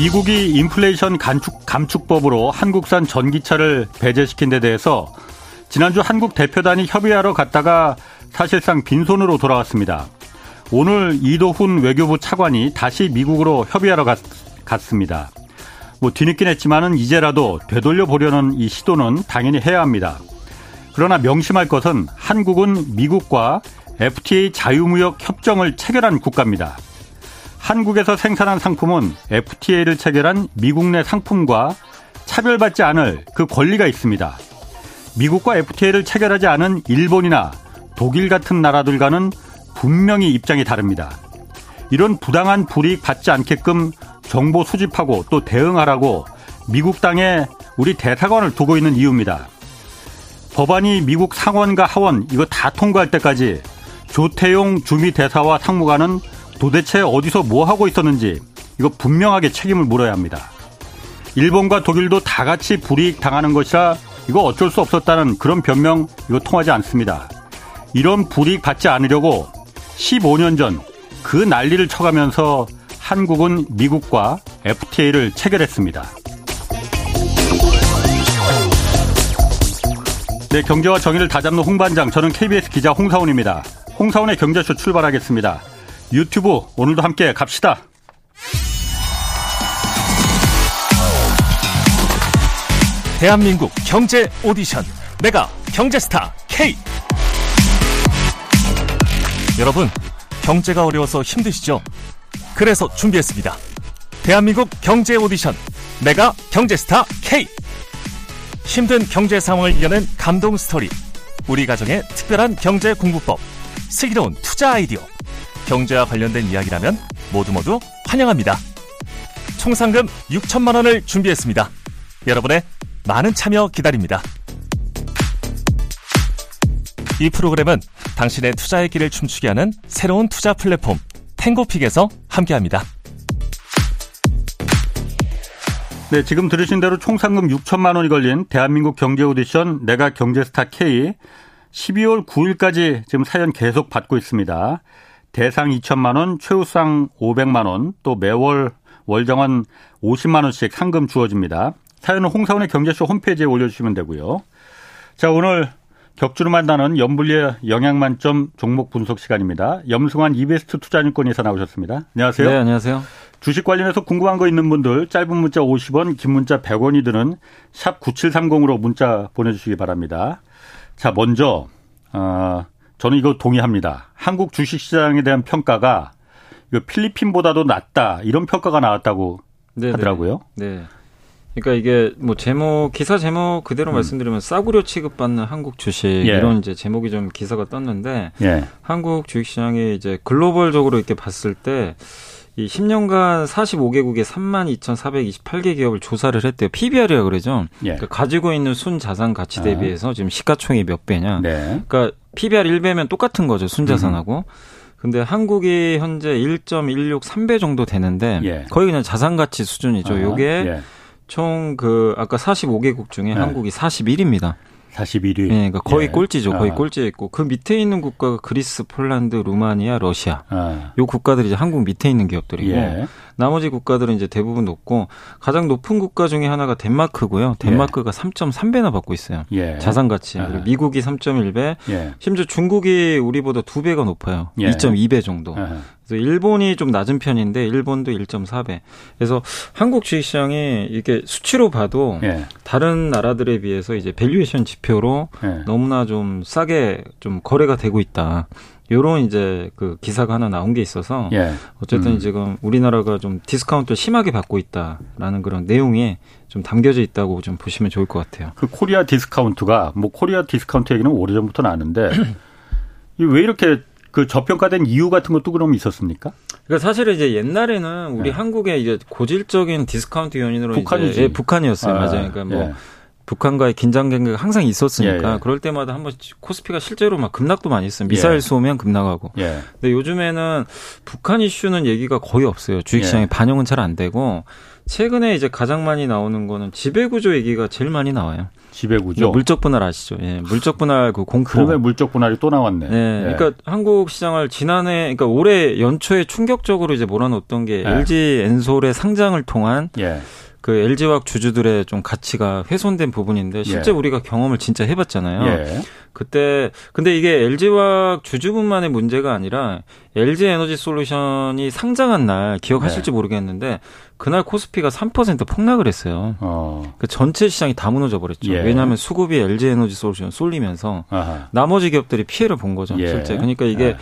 미국이 인플레이션 감축, 감축법으로 한국산 전기차를 배제시킨 데 대해서 지난주 한국 대표단이 협의하러 갔다가 사실상 빈손으로 돌아왔습니다. 오늘 이도훈 외교부 차관이 다시 미국으로 협의하러 갔, 갔습니다. 뭐 뒤늦긴 했지만은 이제라도 되돌려 보려는 이 시도는 당연히 해야 합니다. 그러나 명심할 것은 한국은 미국과 FTA 자유무역 협정을 체결한 국가입니다. 한국에서 생산한 상품은 FTA를 체결한 미국 내 상품과 차별받지 않을 그 권리가 있습니다. 미국과 FTA를 체결하지 않은 일본이나 독일 같은 나라들과는 분명히 입장이 다릅니다. 이런 부당한 불이익 받지 않게끔 정보 수집하고 또 대응하라고 미국 땅에 우리 대사관을 두고 있는 이유입니다. 법안이 미국 상원과 하원 이거 다 통과할 때까지 조태용 주미 대사와 상무관은 도대체 어디서 뭐 하고 있었는지 이거 분명하게 책임을 물어야 합니다. 일본과 독일도 다 같이 불이익 당하는 것이라 이거 어쩔 수 없었다는 그런 변명 이거 통하지 않습니다. 이런 불이익 받지 않으려고 15년 전 그 난리를 쳐가면서 한국은 미국과 FTA를 체결했습니다. 네, 경제와 정의를 다잡는 홍반장, 저는 KBS 기자 홍사원입니다. 홍사원의 경제쇼 출발하겠습니다. 유튜브 오늘도 함께 갑시다. 대한민국 경제 오디션. 내가 경제스타 K. 여러분 경제가 어려워서 힘드시죠? 그래서 준비했습니다. 대한민국 경제 오디션. 내가 경제스타 K. 힘든 경제 상황을 이겨낸 감동 스토리. 우리 가정의 특별한 경제 공부법. 슬기로운 투자 아이디어 경제와 관련된 이야기라면 모두 모두 환영합니다. 총 상금 6천만 원을 준비했습니다. 여러분의 많은 참여 기다립니다. 이 프로그램은 당신의 투자의 길을 춤추게 하는 새로운 투자 플랫폼 탱고픽에서 함께합니다. 네, 지금 들으신 대로 총 상금 6천만 원이 걸린 대한민국 경제 오디션 내가 경제스타 K 12월 9일까지 지금 사연 계속 받고 있습니다. 대상 2천만 원, 최우상 500만 원, 또 매월 월정원 50만 원씩 상금 주어집니다. 사연은 홍사원의 경제쇼 홈페이지에 올려주시면 되고요. 자, 오늘 격주로 만나는 염불리의 영양만점 종목 분석 시간입니다. 염승환 이베스트 투자증권에서 나오셨습니다. 안녕하세요. 네, 안녕하세요. 주식 관련해서 궁금한 거 있는 분들 짧은 문자 50원, 긴 문자 100원이 드는 샵 9730으로 문자 보내주시기 바랍니다. 자, 먼저 어, 저는 이거 동의합니다. 한국 주식시장에 대한 평가가 이거 필리핀보다도 낫다 이런 평가가 나왔다고 네네. 하더라고요. 네. 그러니까 이게 뭐 제목 기사 제목 그대로 음. 말씀드리면 싸구려 취급받는 한국 주식 예. 이런 이제 제목이 좀 기사가 떴는데 예. 한국 주식 시장이 이제 글로벌적으로 이렇게 봤을 때 이 10년간 45개국에 32,428개 기업을 조사를 했대요. PBR이라 그러죠. 예. 그러니까 가지고 있는 순 자산 가치 아. 대비해서 아. 지금 시가총액이 몇 배냐. 네. 그러니까 PBR 1배면 똑같은 거죠. 순자산하고. 음. 근데 한국이 현재 1.163배 정도 되는데 예. 거의 그냥 자산 가치 수준이죠. 아, 요게 예. 총그 아까 45개국 중에 네. 한국이 41입니다. 41위. 네, 그러니까 거의 예. 꼴찌죠. 거의 아. 꼴찌에 있고 그 밑에 있는 국가가 그리스, 폴란드, 루마니아, 러시아. 아. 요 국가들이 이제 한국 밑에 있는 기업들이고 예. 나머지 국가들은 이제 대부분 높고 가장 높은 국가 중에 하나가 덴마크고요. 덴마크가 예. 3.3배나 받고 있어요. 예. 자산 가치. 아. 그리고 미국이 3.1배. 예. 심지어 중국이 우리보다 2배가 높아요. 2.2배 예. 정도. 그래서 일본이 좀 낮은 편인데 일본도 1.4배. 그래서 한국 주식 시장이 이게 수치로 봐도 예. 다른 나라들에 비해서 이제 valuation 지표로 예. 너무나 좀 싸게 좀 거래가 되고 있다. 요런 이제 그 기사가 하나 나온 게 있어서 예. 어쨌든 음. 지금 우리나라가 좀 디스카운트를 심하게 받고 있다라는 그런 내용이 좀 담겨져 있다고 좀 보시면 좋을 것 같아요. 그 코리아 디스카운트가 뭐 코리아 디스카운트 얘기는 오래전부터 나는데 왜 이렇게 그 저평가된 이유 같은 것도 그럼 있었습니까? 그러니까 사실은 이제 옛날에는 우리 네. 한국의 이제 고질적인 디스카운트 요인으로 북한이지. 이제 예, 북한이었어요. 아, 맞아요. 그러니까 뭐 예. 북한과의 긴장 관계가 항상 있었으니까 예, 예. 그럴 때마다 한번 코스피가 실제로 막 급락도 많이 했어요. 미사일 예. 쏘면 급락하고. 예. 근데 요즘에는 북한 이슈는 얘기가 거의 없어요. 주식시장에 예. 반영은 잘 안 되고 최근에 이제 가장 많이 나오는 거는 지배구조 얘기가 제일 많이 나와요. 지배구조. 네, 물적 분할 아시죠? 예. 물적 분할 그 공포. 그러면 물적 분할이 또 나왔네. 예. 예. 그러니까 한국 시장을 지난해 그러니까 올해 연초에 충격적으로 이제 몰아놓던 게 예. LG 엔솔의 상장을 통한 예. 그 LG화학 주주들의 좀 가치가 훼손된 부분인데 실제 예. 우리가 경험을 진짜 해봤잖아요. 예. 그때 근데 이게 LG화학 주주분만의 문제가 아니라 LG 에너지 솔루션이 상장한 날 기억하실지 네. 모르겠는데 그날 코스피가 3% 폭락을 했어요. 어. 그 전체 시장이 다 무너져 버렸죠. 예. 왜냐하면 수급이 LG 에너지 솔루션 쏠리면서 아하. 나머지 기업들이 피해를 본 거죠. 예. 실제 그러니까 이게 예.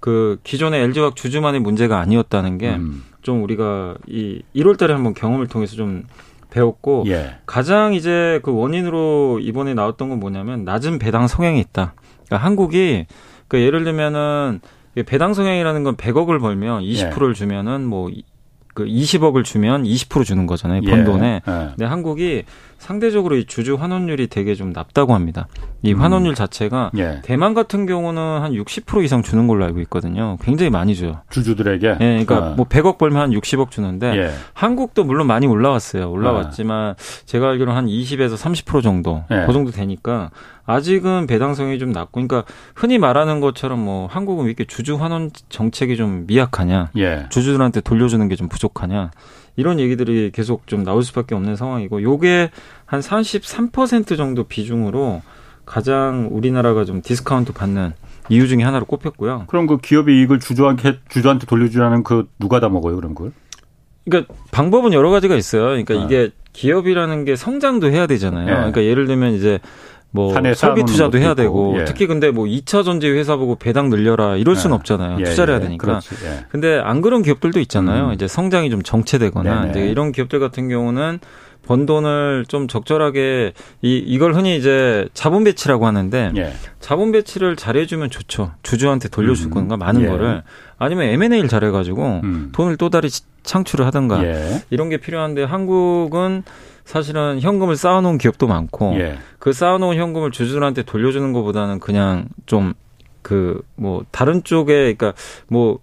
그 기존의 LG화학 주주만의 문제가 아니었다는 게 좀 음. 우리가 이 1월 달에 한번 경험을 통해서 좀 배웠고 예. 가장 이제 그 원인으로 이번에 나왔던 건 뭐냐면 낮은 배당 성향이 있다. 그러니까 한국이 그 예를 들면은 배당 성향이라는 건 100억을 벌면 20%를 예. 주면은 뭐그 20억을 주면 20% 주는 거잖아요. 번 예. 돈에. 예. 근데 한국이 상대적으로 이 주주 환원율이 되게 좀 낮다고 합니다. 이 음. 환원율 자체가 예. 대만 같은 경우는 한 60% 이상 주는 걸로 알고 있거든요. 굉장히 많이 줘요. 주주들에게. 예, 그러니까 어. 뭐 100억 벌면 한 60억 주는데 예. 한국도 물론 많이 올라왔어요. 올라왔지만 제가 알기로 한 20에서 30% 정도 예. 그 정도 되니까 아직은 배당성향이 좀 낮고, 그러니까 흔히 말하는 것처럼 뭐 한국은 왜 이렇게 주주 환원 정책이 좀 미약하냐, 예. 주주들한테 돌려주는 게 좀 부족하냐 이런 얘기들이 계속 좀 나올 수밖에 없는 상황이고, 요게 한 33% 정도 비중으로 가장 우리나라가 좀 디스카운트 받는 이유 중에 하나로 꼽혔고요. 그럼 그 기업의 이익을 주주한테 주주한테 돌려주라는 그 누가 다 먹어요 그런 걸? 그러니까 방법은 여러 가지가 있어요. 그러니까 아. 이게 기업이라는 게 성장도 해야 되잖아요. 예. 그러니까 예를 들면 이제 뭐 설비 투자도 해야 되고 예. 특히 근데 뭐 2차 전지 회사 보고 배당 늘려라 이럴 수는 예. 없잖아요. 예. 투자를 해야 예. 되니까. 그렇지. 예. 근데 안 그런 기업들도 있잖아요. 음. 이제 성장이 좀 정체되거나 이제 이런 기업들 같은 경우는 번 돈을 좀 적절하게 이 이걸 흔히 이제 자본 배치라고 하는데 예. 자본 배치를 잘해 주면 좋죠. 주주한테 돌려 줄 음. 건가 많은 예. 거를 아니면 M&A를 잘해 가지고 음. 돈을 또 다리 창출을 하든가 예. 이런 게 필요한데 한국은 사실은 현금을 쌓아놓은 기업도 많고 예. 그 쌓아놓은 현금을 주주들한테 돌려주는 것보다는 그냥 좀 그 뭐 다른 쪽에 그러니까 뭐,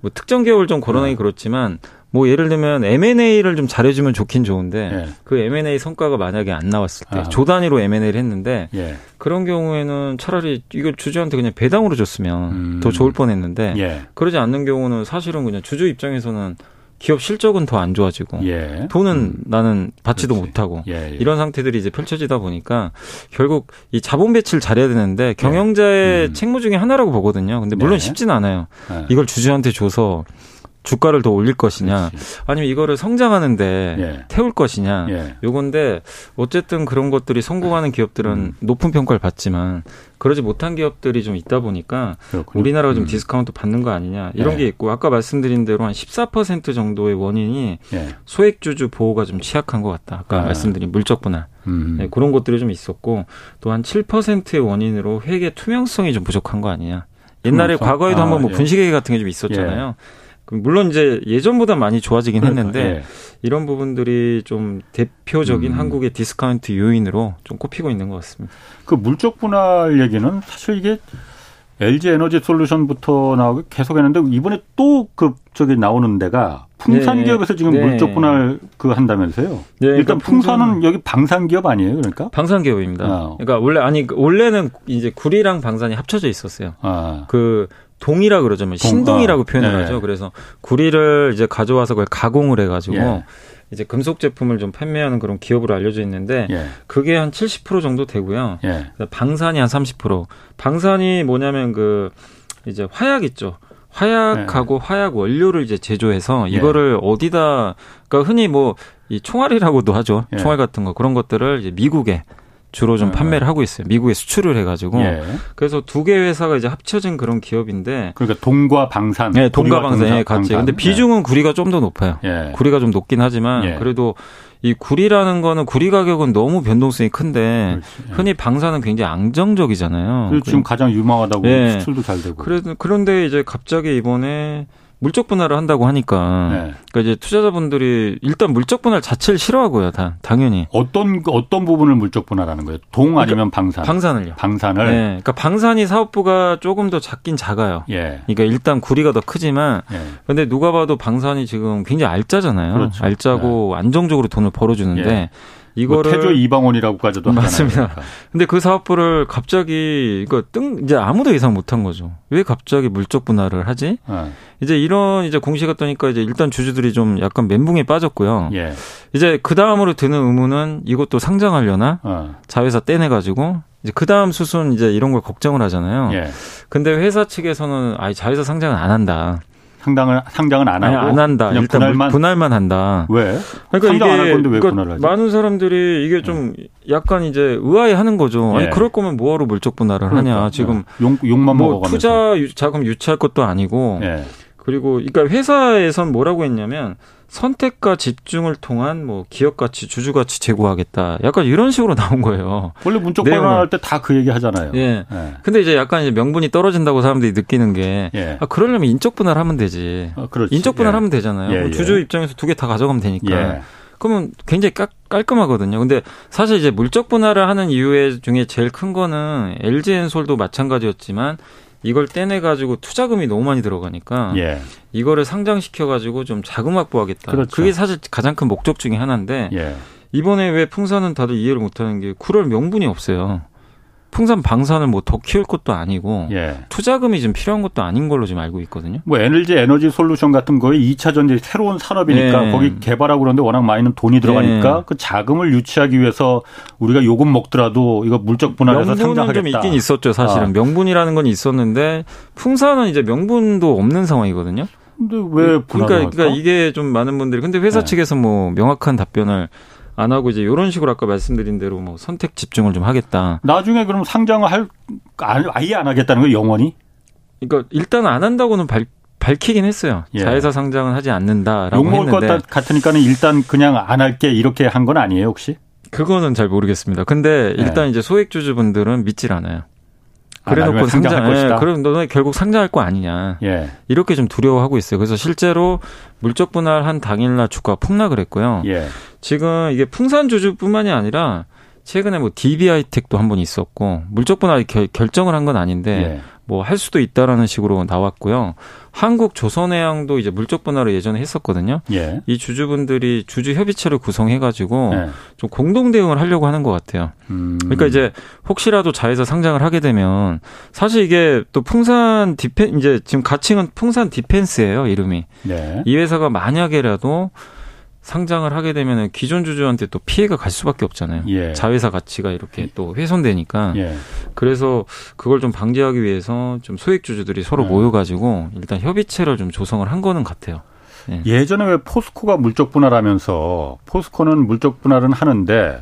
뭐 특정 기업을 좀 거론하기 네. 그렇지만 뭐 예를 들면 M&A를 좀 잘해주면 좋긴 좋은데 예. 그 M&A 성과가 만약에 안 나왔을 때조 단위로 M&A를 했는데 예. 그런 경우에는 차라리 이걸 주주한테 그냥 배당으로 줬으면 음. 더 좋을 뻔했는데 예. 그러지 않는 경우는 사실은 그냥 주주 입장에서는 기업 실적은 더 안 좋아지고 예. 돈은 음. 나는 받지도 그렇지. 못하고 예, 예. 이런 상태들이 이제 펼쳐지다 보니까 결국 이 자본 배치를 잘해야 되는데 경영자의 음. 책무 중에 하나라고 보거든요. 근데 물론 네. 쉽진 않아요. 네. 이걸 주주한테 줘서 주가를 더 올릴 것이냐 그렇지. 아니면 이거를 성장하는데 예. 태울 것이냐 예. 요건데 어쨌든 그런 것들이 성공하는 기업들은 음. 높은 평가를 받지만 그러지 못한 기업들이 좀 있다 보니까 그렇군요. 우리나라가 좀 음. 디스카운트 받는 거 아니냐 이런 예. 게 있고 아까 말씀드린 대로 한 14% 정도의 원인이 예. 소액 주주 보호가 좀 취약한 것 같다 아까 아. 말씀드린 물적 분할 음. 네, 그런 것들이 좀 있었고 또 한 7%의 원인으로 회계 투명성이 좀 부족한 거 아니냐 옛날에 투명성? 과거에도 아, 한번 뭐 예. 분식회계 같은 게 좀 있었잖아요. 예. 물론 이제 예전보다 많이 좋아지긴 그러니까, 했는데 예. 이런 부분들이 좀 대표적인 음. 한국의 디스카운트 요인으로 좀 꼽히고 있는 것 같습니다. 그 물적 분할 얘기는 사실 이게 LG 에너지 솔루션부터 나오고 계속 했는데 이번에 또 그 저기 나오는 데가 풍산 네. 기업에서 지금 네. 물적 분할 그 한다면서요? 네, 그러니까 일단 풍산은 풍산... 여기 방산 기업 아니에요, 그러니까? 방산 기업입니다. 아. 그러니까 원래 아니 원래는 이제 구리랑 방산이 합쳐져 있었어요. 아. 그 동이라 그러죠. 뭐 신동이라고 어. 표현을 네. 하죠. 그래서 구리를 이제 가져와서 그걸 가공을 해가지고 예. 이제 금속 제품을 좀 판매하는 그런 기업으로 알려져 있는데 예. 그게 한 70% 정도 되고요. 예. 방산이 한 30%. 방산이 뭐냐면 그 이제 화약 있죠. 화약하고 네. 화약 원료를 이제 제조해서 예. 이거를 어디다 그러니까 흔히 뭐 이 총알이라고도 하죠. 예. 총알 같은 거 그런 것들을 이제 미국에 주로 좀 네. 판매를 하고 있어요. 미국에 수출을 해가지고. 예. 그래서 두 개 회사가 이제 합쳐진 그런 기업인데. 그러니까 동과 방산. 네, 동과 방산에 같이. 방산. 근데 비중은 예. 구리가 좀 더 높아요. 예. 구리가 좀 높긴 하지만 예. 그래도 이 구리라는 거는 구리 가격은 너무 변동성이 큰데 그렇지. 예. 흔히 방사는 굉장히 안정적이잖아요. 지금 가장 유망하다고 예. 수출도 잘 되고. 그래, 그런데 이제 갑자기 이번에 물적 분할을 한다고 하니까 네. 그러니까 이제 투자자분들이 일단 물적 분할 자체를 싫어하고요, 다 당연히. 어떤 어떤 부분을 물적 분할하는 거예요? 동 그러니까 아니면 방산? 방산을요. 방산을. 네. 그러니까 방산이 사업부가 조금 더 작긴 작아요. 예. 그러니까 일단 구리가 더 크지만 예. 근데 누가 봐도 방산이 지금 굉장히 알짜잖아요. 그렇죠. 알짜고 네. 안정적으로 돈을 벌어주는데 예. 이거를 뭐 태조 이방원이라고까지도 맞습니다. 그러니까. 근데 그 사업부를 갑자기 이거 뜬 이제 아무도 예상 못한 거죠. 왜 갑자기 물적 분할을 하지? 네. 이제 이런 이제 공시가 뜨니까 이제 일단 주주들이 좀 약간 멘붕에 빠졌고요. 예. 이제 그 다음으로 드는 의문은 이것도 상장하려나 어. 자회사 떼내 가지고 이제 그 다음 수순 이제 이런 걸 걱정을 하잖아요. 예. 근데 회사 측에서는 아예 자회사 상장은 안 한다. 상당을 상장은 안 하고 안 한다. 일단 분할만 분할만 한다. 왜? 그러니까 상장 안할 건데 왜 그러니까 분할을 하지? 많은 사람들이 이게 좀 네. 약간 이제 의아해하는 거죠. 예. 아니 그럴 거면 뭐하러 물적 분할을 그러니까. 하냐? 지금 용, 용만 뭐 먹어가면서. 투자 자금 유치할 것도 아니고. 예. 그리고 그러니까 회사에선 뭐라고 했냐면 선택과 집중을 통한 뭐 기업 가치, 주주 가치 제고하겠다. 약간 이런 식으로 나온 거예요. 원래 문적 발언할 때 다 그 얘기 하잖아요. 예. 예. 근데 이제 약간 이제 명분이 떨어진다고 사람들이 느끼는 게 예. 아, 그러려면 인적 분할 하면 되지. 아, 인적 분할 예. 하면 되잖아요. 예, 뭐 예. 주주 입장에서 두 개 다 가져가면 되니까. 예. 그러면 굉장히 깔, 깔끔하거든요. 근데 사실 이제 물적 분할을 하는 이유 중에 제일 큰 거는 LG엔솔도 마찬가지였지만 이걸 떼내 가지고 투자금이 너무 많이 들어가니까 예. 이거를 상장시켜 가지고 좀 자금 확보하겠다. 그렇죠. 그게 사실 가장 큰 목적 중의 하나인데 예. 이번에 왜 풍산은 다들 이해를 못하는 게 그럴 명분이 없어요. 풍산 방산을 뭐 더 키울 것도 아니고 예. 투자금이 좀 필요한 것도 아닌 걸로 지금 알고 있거든요. 뭐 에너지 에너지 솔루션 같은 거에 2차 전지 새로운 산업이니까 예. 거기 개발하고 그러는데 워낙 많이는 돈이 들어가니까 예. 그 자금을 유치하기 위해서 우리가 요금 먹더라도 이거 물적 분할해서 상장하겠다. 좀 있긴 있었죠, 사실은. 아. 명분이라는 건 있었는데 풍산은 이제 명분도 없는 상황이거든요. 근데 왜 그러니까, 그러니까 이게 좀 많은 분들이 근데 회사 네. 측에서 뭐 명확한 답변을 안 하고 이제 이런 식으로 아까 말씀드린 대로 뭐 선택 집중을 좀 하겠다. 나중에 그럼 상장을 할 아예 안 하겠다는 거 영원히? 그러니까 일단 안 한다고는 발, 밝히긴 했어요. 예. 자회사 상장은 하지 않는다라고 욕먹을 했는데. 것 같으니까는 일단 그냥 안 할게 이렇게 한 건 아니에요 혹시? 그거는 잘 모르겠습니다. 근데 일단 예. 이제 소액 주주분들은 믿질 않아요. 아, 그래놓고 아, 상장, 예, 그럼 너네 결국 상장할 거 아니냐. 예. 이렇게 좀 두려워하고 있어요. 그래서 실제로 물적 분할한 당일날 주가가 폭락을 했고요. 예. 지금 이게 풍산 주주뿐만이 아니라 최근에 뭐 DB하이텍도 한 번 있었고 물적 분할 결, 결정을 한 건 아닌데 예. 뭐할 수도 있다라는 식으로 나왔고요. 한국 조선해양도 이제 물적 분할을 예전에 했었거든요. 예. 이 주주분들이 주주 협의체를 구성해가지고 예. 좀 공동 대응을 하려고 하는 것 같아요. 음. 그러니까 이제 혹시라도 자회사 상장을 하게 되면 사실 이게 또 풍산 디펜 이제 지금 가칭은 풍산 디펜스예요 이름이. 예. 이 회사가 만약에라도 상장을 하게 되면 기존 주주한테 또 피해가 갈 수밖에 없잖아요. 예. 자회사 가치가 이렇게 또 훼손되니까. 예. 그래서 그걸 좀 방지하기 위해서 좀 소액 주주들이 서로 예. 모여가지고 일단 협의체를 좀 조성을 한 거는 같아요. 예. 전에왜 포스코가 물적 분할하면서 포스코는 물적 분할은 하는데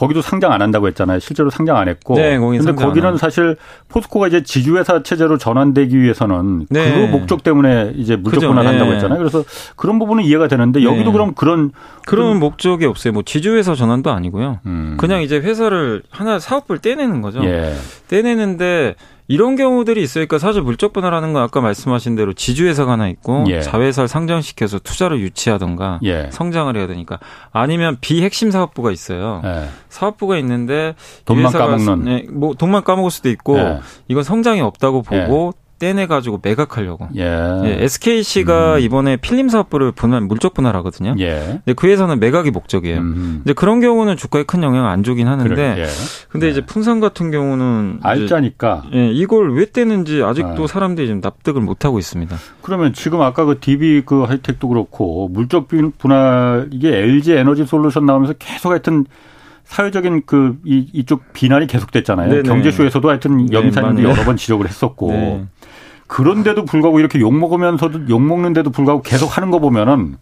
거기도 상장 안 한다고 했잖아요. 실제로 상장 안 했고. 네, 근데 거기는 사실 포스코가 이제 지주회사 체제로 전환되기 위해서는 네. 그 목적 때문에 이제 물적 분할 한다고 네. 했잖아요. 그래서 그런 부분은 이해가 되는데 여기도 네. 그럼 그런 그런 목적이 없어요. 뭐 지주회사 전환도 아니고요. 음. 그냥 이제 회사를 하나 사업을 떼내는 거죠. 예. 떼내는데 이런 경우들이 있으니까 사실 물적 분할하는 건 아까 말씀하신 대로 지주회사가 하나 있고 예. 자회사를 상장시켜서 투자를 유치하던가 예. 성장을 해야 되니까 아니면 비핵심 사업부가 있어요. 예. 사업부가 있는데 돈만 까먹는 네, 뭐 돈만 까먹을 수도 있고 예. 이건 성장이 없다고 보고 예. 떼내가지고 매각하려고. 예. 예 SKC가 음. 이번에 필름 사업부를 분할, 물적 분할하거든요. 예. 근데 그 회사는 매각이 목적이에요. 음. 이제 그런 경우는 주가에 큰 영향을 안 주긴 하는데. 그래, 예. 근데 예. 이제 풍산 같은 경우는. 알짜니까. 예, 이걸 왜 떼는지 아직도 아. 사람들이 좀 납득을 못 하고 있습니다. 그러면 지금 아까 그 DB 그 하이텍도 그렇고 물적 분할 이게 LG 에너지 솔루션 나오면서 계속 하여튼 사회적인 그 이, 이쪽 비난이 계속됐잖아요. 네네. 경제쇼에서도 하여튼 네, 영사님도 여러 번 지적을 했었고. 네. 그런데도 불구하고 이렇게 욕 먹으면서도 욕 먹는데도 불구하고 계속 하는 거 보면은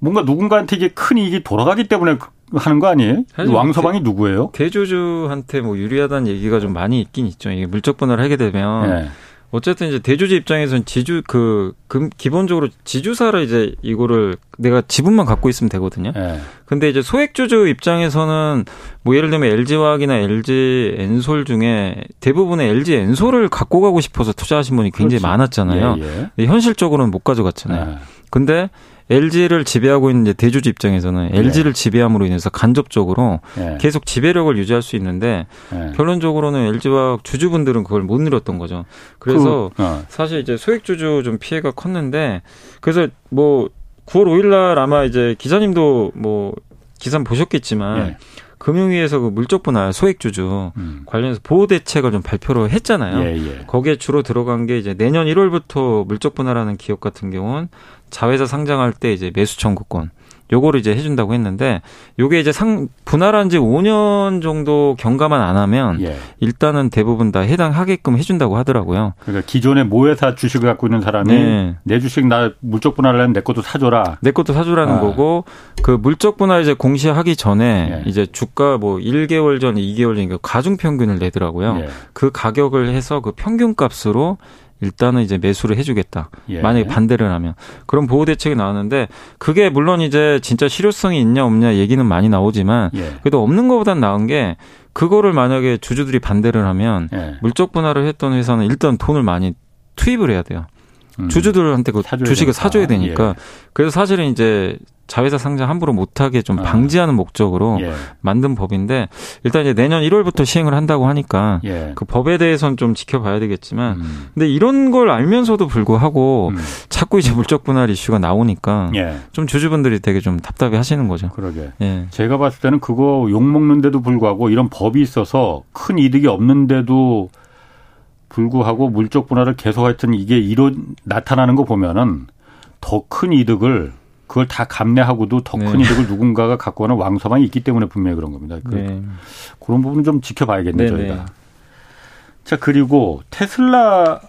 뭔가 누군가한테 이게 큰 이익이 돌아가기 때문에 하는 거 아니에요? 왕서방이 누구예요? 대주주한테 뭐 유리하다는 얘기가 좀 많이 있긴 있죠. 이게 물적 분할을 하게 되면 네. 어쨌든 이제 대주주 입장에서는 지주 그, 그 기본적으로 지주사를 이제 이거를 내가 지분만 갖고 있으면 되거든요. 네. 근데 이제 소액주주 입장에서는 뭐 예를 들면 LG화학이나 LG 엔솔 중에 대부분의 LG 엔솔을 갖고 가고 싶어서 투자하신 분이 굉장히 그렇지. 많았잖아요. 예, 예. 현실적으로는 못 가져갔잖아요. 네. 근데 LG를 지배하고 있는 대주주 입장에서는 LG를 네. 지배함으로 인해서 간접적으로 네. 계속 지배력을 유지할 수 있는데 네. 결론적으로는 LG와 주주분들은 그걸 못 누렸던 거죠. 그래서 그, 어. 사실 이제 소액 주주 좀 피해가 컸는데 그래서 뭐 9월 5일 날 아마 이제 기자님도 뭐 기사 보셨겠지만 네. 금융위에서 그 물적 분할 소액주주 음. 관련해서 보호 대책을 좀 발표를 했잖아요. 예, 예. 거기에 주로 들어간 게 이제 내년 1월부터 물적 분할하는 기업 같은 경우는 자회사 상장할 때 이제 매수 청구권 요거를 이제 해준다고 했는데 요게 이제 상 분할한 지 5년 정도 경과만 안 하면 예. 일단은 대부분 다 해당하게끔 해준다고 하더라고요. 그러니까 기존에 모회사 주식을 갖고 있는 사람이 네. 내 주식 나 물적 분할하려면 내 것도 사줘라. 내 것도 사주라는 아. 거고 그 물적 분할 이제 공시하기 전에 예. 이제 주가 뭐 1개월 전, 2개월 전 가중 평균을 내더라고요. 예. 그 가격을 해서 그 평균 값으로 일단은 이제 매수를 해주겠다. 예. 만약에 반대를 하면 그런 보호 대책이 나왔는데 그게 물론 이제 진짜 실효성이 있냐 없냐 얘기는 많이 나오지만 예. 그래도 없는 것보단 나은 게 그거를 만약에 주주들이 반대를 하면 예. 물적 분할을 했던 회사는 일단 돈을 많이 투입을 해야 돼요. 음. 주주들한테 그 주식을 되니까. 사줘야 되니까. 예. 그래서 사실은 이제 자회사 상장 함부로 못하게 좀 아. 방지하는 목적으로 예. 만든 법인데 일단 이제 내년 1월부터 시행을 한다고 하니까 예. 그 법에 대해서는 좀 지켜봐야 되겠지만 음. 근데 이런 걸 알면서도 불구하고 음. 자꾸 이제 물적 분할 이슈가 나오니까 예. 좀 주주분들이 되게 좀 답답해 하시는 거죠. 그러게. 예. 제가 봤을 때는 그거 욕 먹는데도 불구하고 이런 법이 있어서 큰 이득이 없는데도 불구하고 물적 분할을 계속 하여튼 이게 이런 나타나는 거 보면은 더 큰 이득을 그걸 다 감내하고도 더큰 네. 이득을 누군가가 갖고 가는 왕서방이 있기 때문에 분명히 그런 겁니다. 그, 네. 그런 부분은 좀 지켜봐야겠네요, 네, 저희가. 자, 그리고 테슬라가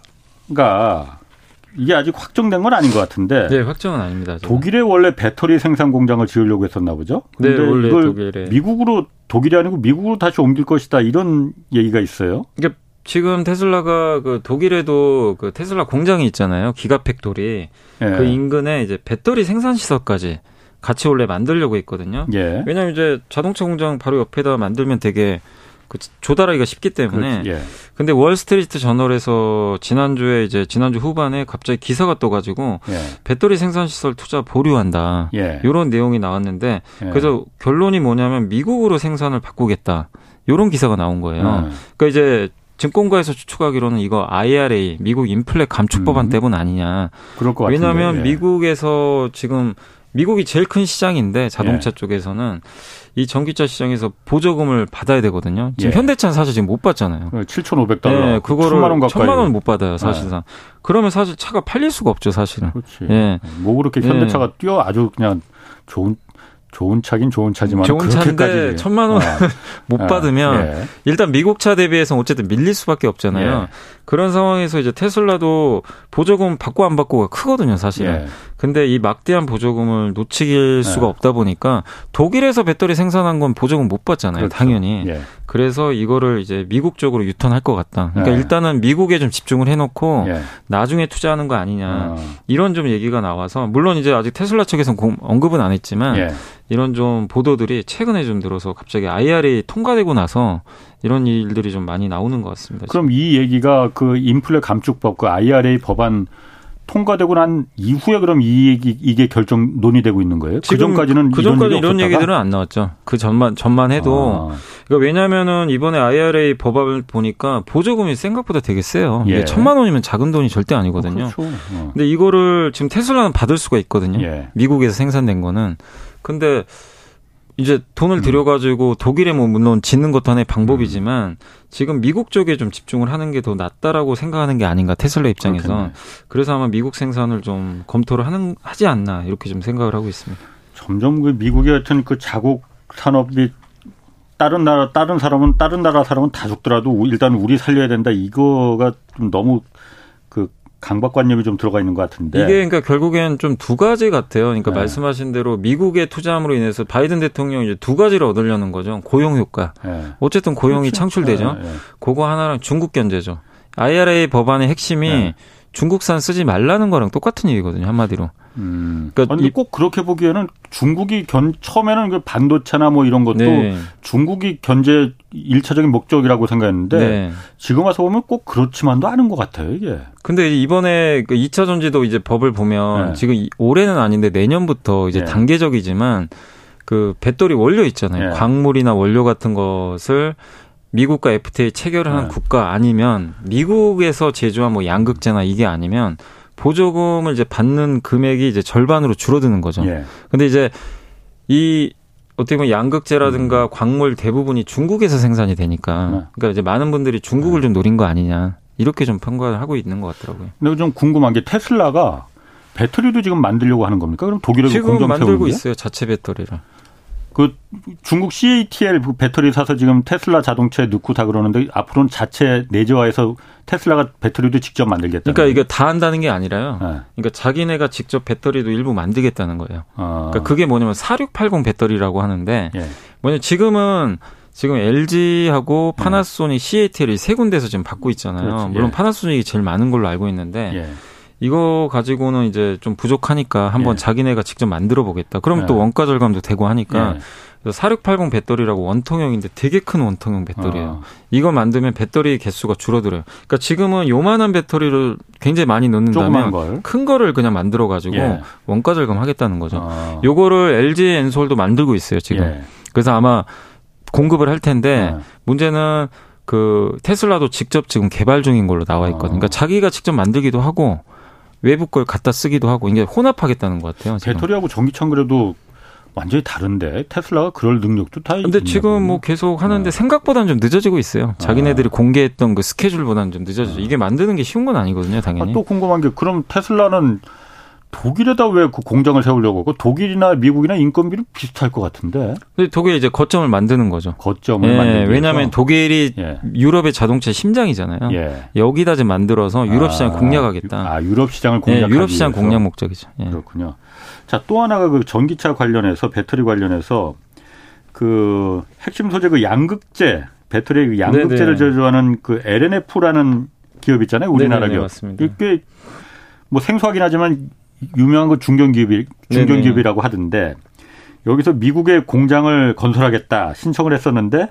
이게 아직 확정된 건 아닌 것 같은데. 네, 확정은 아닙니다. 저는. 독일에 원래 배터리 생산 공장을 지으려고 했었나 보죠? 네, 원래 독일에. 미국으로 독일이 아니고 미국으로 다시 옮길 것이다 이런 얘기가 있어요. 그러니까 지금 테슬라가 그 독일에도 그 테슬라 공장이 있잖아요. 기가팩토리. 예. 그 인근에 이제 배터리 생산 시설까지 같이 원래 만들려고 했거든요. 예. 왜냐하면 이제 자동차 공장 바로 옆에다 만들면 되게 그 조달하기가 쉽기 때문에. 예. 근데 월스트리트 저널에서 지난주에 이제 지난주 후반에 갑자기 기사가 떠가지고 예. 배터리 생산 시설 투자 보류한다. 예. 이런 내용이 나왔는데 예. 그래서 결론이 뭐냐면 미국으로 생산을 바꾸겠다. 이런 기사가 나온 거예요. 음. 그러니까 이제 증권가에서 추측하기로는 이거 IRA 미국 인플레 감축 법안 음. 때문 아니냐. 그럴 것 같은데. 왜냐하면 예. 미국에서 지금 미국이 제일 큰 시장인데 자동차 예. 쪽에서는 이 전기차 시장에서 보조금을 받아야 되거든요. 지금 예. 현대차는 사실 지금 못 받잖아요. 7,500달러. 네, 그거를 천만 원 가까이. 천만 원 못 받아요, 사실상. 네. 그러면 사실 차가 팔릴 수가 없죠, 사실은. 그렇지. 예. 뭐 그렇게 현대차가 예. 뛰어 아주 그냥 좋은 좋은 차긴 좋은 차지만 좋은 차인데 천만 원못 아, 받으면 예. 일단 미국 차 대비해서 어쨌든 밀릴 수밖에 없잖아요. 예. 그런 상황에서 이제 테슬라도 보조금 받고 안 받고가 크거든요, 사실은. 예. 근데 이 막대한 보조금을 놓치길 예. 수가 없다 보니까 독일에서 배터리 생산한 건 보조금 못 받잖아요, 그렇죠. 당연히. 예. 그래서 이거를 이제 미국 쪽으로 유턴할 것 같다. 그러니까 예. 일단은 미국에 좀 집중을 해놓고 나중에 투자하는 거 아니냐 어. 이런 좀 얘기가 나와서 물론 이제 아직 테슬라 측에서는 언급은 안 했지만 이런 좀 보도들이 최근에 좀 들어서 갑자기 IR이 통과되고 나서 이런 일들이 좀 많이 나오는 것 같습니다. 그럼 지금. 이 얘기가 그 인플레 감축법, 그 IRA 법안 통과되고 난 이후에 그럼 이 얘기 이게 결정 논의되고 있는 거예요? 그 전까지는 그 전까지 이런, 이런 얘기들은 안 나왔죠. 그 전만 전만 해도 아. 그러니까 왜냐하면은 이번에 IRA 법안을 보니까 보조금이 생각보다 되게 세요. 예. 천만 원이면 작은 돈이 절대 아니거든요. 어, 그렇죠. 어. 근데 이거를 지금 테슬라는 받을 수가 있거든요. 예. 미국에서 생산된 거는 근데 이제 돈을 음. 들여가지고 독일에 뭐 물론 짓는 것도 하나의 방법이지만 음. 지금 미국 쪽에 좀 집중을 하는 게 더 낫다라고 생각하는 게 아닌가 테슬라 입장에서 그렇겠네. 그래서 아마 미국 생산을 좀 검토를 하는 하지 않나 이렇게 좀 생각을 하고 있습니다. 점점 그 미국의 하여튼 그 자국 산업이 다른 나라 다른 사람은 다른 나라 사람은 다 죽더라도 일단 우리 살려야 된다 이거가 좀 너무 강박관념이 좀 들어가 있는 것 같은데 이게 그러니까 결국엔 좀 두 가지 같아요. 그러니까 네. 말씀하신 대로 미국의 투자함으로 인해서 바이든 대통령이 이제 두 가지를 얻으려는 거죠. 고용 효과. 네. 어쨌든 고용이 그렇죠. 창출되죠. 네. 그거 하나랑 중국 견제죠. IRA 법안의 핵심이 네. 중국산 쓰지 말라는 거랑 똑같은 얘기거든요, 한마디로. 음. 그러니까 아니, 꼭 그렇게 보기에는 중국이 견, 처음에는 그 반도체나 뭐 이런 것도 네. 중국이 견제 일차적인 목적이라고 생각했는데 네. 지금 와서 보면 꼭 그렇지만도 않은 것 같아요, 이게. 근데 이번에 그 2차 전지도 이제 법을 보면 네. 지금 올해는 아닌데 내년부터 이제 네. 단계적이지만 그 배터리 원료 있잖아요. 네. 광물이나 원료 같은 것을 미국과 FTA 체결을 한 네. 국가 아니면 미국에서 제조한 뭐 양극재나 이게 아니면 보조금을 이제 받는 금액이 이제 절반으로 줄어드는 거죠. 예. 근데 이제 이 어떻게 보면 양극재라든가 음. 광물 대부분이 중국에서 생산이 되니까 네. 그러니까 이제 많은 분들이 중국을 네. 좀 노린 거 아니냐 이렇게 좀 평가를 하고 있는 것 같더라고요. 근데 좀 궁금한 게 테슬라가 배터리도 지금 만들려고 하는 겁니까? 그럼 독일에서 지금 공장 만들고? 있어요 자체 배터리를. 그 중국 CATL 배터리 사서 지금 테슬라 자동차에 넣고 다 그러는데 앞으로는 자체 내재화해서 테슬라가 배터리도 직접 만들겠다. 그러니까 이게 다 한다는 게 아니라요. 네. 그러니까 자기네가 직접 배터리도 일부 만들겠다는 거예요. 어. 그러니까 그게 뭐냐면 4680 배터리라고 하는데 예. 뭐냐 지금은 지금 LG하고 네. 파나소닉, CATL이 세 군데서 지금 받고 있잖아요. 그렇지. 물론 예. 파나소닉이 제일 많은 걸로 알고 있는데 예. 이거 가지고는 이제 좀 부족하니까 한번 예. 자기네가 직접 만들어 보겠다. 그럼 예. 또 원가 절감도 되고 하니까 예. 4680 배터리라고 원통형인데 되게 큰 원통형 배터리예요. 어. 이거 만들면 배터리 개수가 줄어들어요. 그러니까 지금은 요만한 배터리를 굉장히 많이 넣는다면 큰 거를 그냥 만들어 가지고 예. 원가 절감하겠다는 거죠. 어. 요거를 LG 엔솔도 만들고 있어요, 지금. 예. 그래서 아마 공급을 할 텐데 어. 문제는 그 테슬라도 직접 지금 개발 중인 걸로 나와 있거든요. 그러니까 자기가 직접 만들기도 하고 외부 걸 갖다 쓰기도 하고 이게 혼합하겠다는 것 같아요. 지금. 배터리하고 전기차는 그래도 완전히 다른데 테슬라가 그럴 능력도 다 근데 지금 뭐 계속 하는데 네. 생각보다는 좀 늦어지고 있어요. 자기네들이 아. 공개했던 그 스케줄보다는 좀 늦어지죠. 아. 이게 만드는 게 쉬운 건 아니거든요, 당연히. 아, 또 궁금한 게 그럼 테슬라는 독일에다 왜 그 공장을 세우려고 하고 독일이나 미국이나 인건비는 비슷할 것 같은데. 근데 독일 이제 거점을 만드는 거죠. 거점을 예, 만드는 왜냐하면 독일이 예. 유럽의 자동차 심장이잖아요. 예. 여기다 좀 만들어서 유럽 시장 아, 공략하겠다. 아 유럽 시장을 공략. 예, 유럽 시장 공략 목적이죠. 예. 그렇군요. 자 또 하나가 그 전기차 관련해서 배터리 관련해서 그 핵심 소재 그 양극재 배터리 그 양극재를 네네. 제조하는 그 LNF라는 기업 있잖아요. 우리나라 네네, 기업. 맞습니다. 이게 뭐 생소하긴 하지만 유명한 거 중견기업이 중견기업이라고 하던데 여기서 미국의 공장을 건설하겠다 신청을 했었는데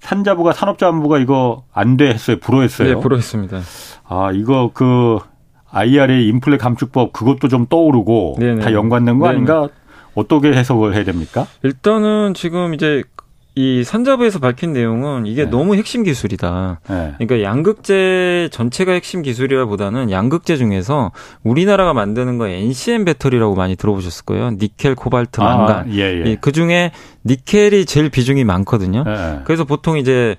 산자부가 산업자원부가 이거 안 돼 했어요. 불허했어요. 네, 불허했습니다. 아, 이거 그 IRA 인플레 감축법 그것도 좀 떠오르고 네네. 다 연관된 거 아닌가? 어떻게 해석을 해야 됩니까? 일단은 지금 이제 이 산자부에서 밝힌 내용은 이게 네. 너무 핵심 기술이다. 네. 그러니까 양극재 전체가 핵심 기술이라보다는 양극재 중에서 우리나라가 만드는 거 NCM 배터리라고 많이 들어보셨을 거예요. 니켈, 코발트, 아, 망간. 아, 예, 예. 그 중에 니켈이 제일 비중이 많거든요. 예. 그래서 보통 이제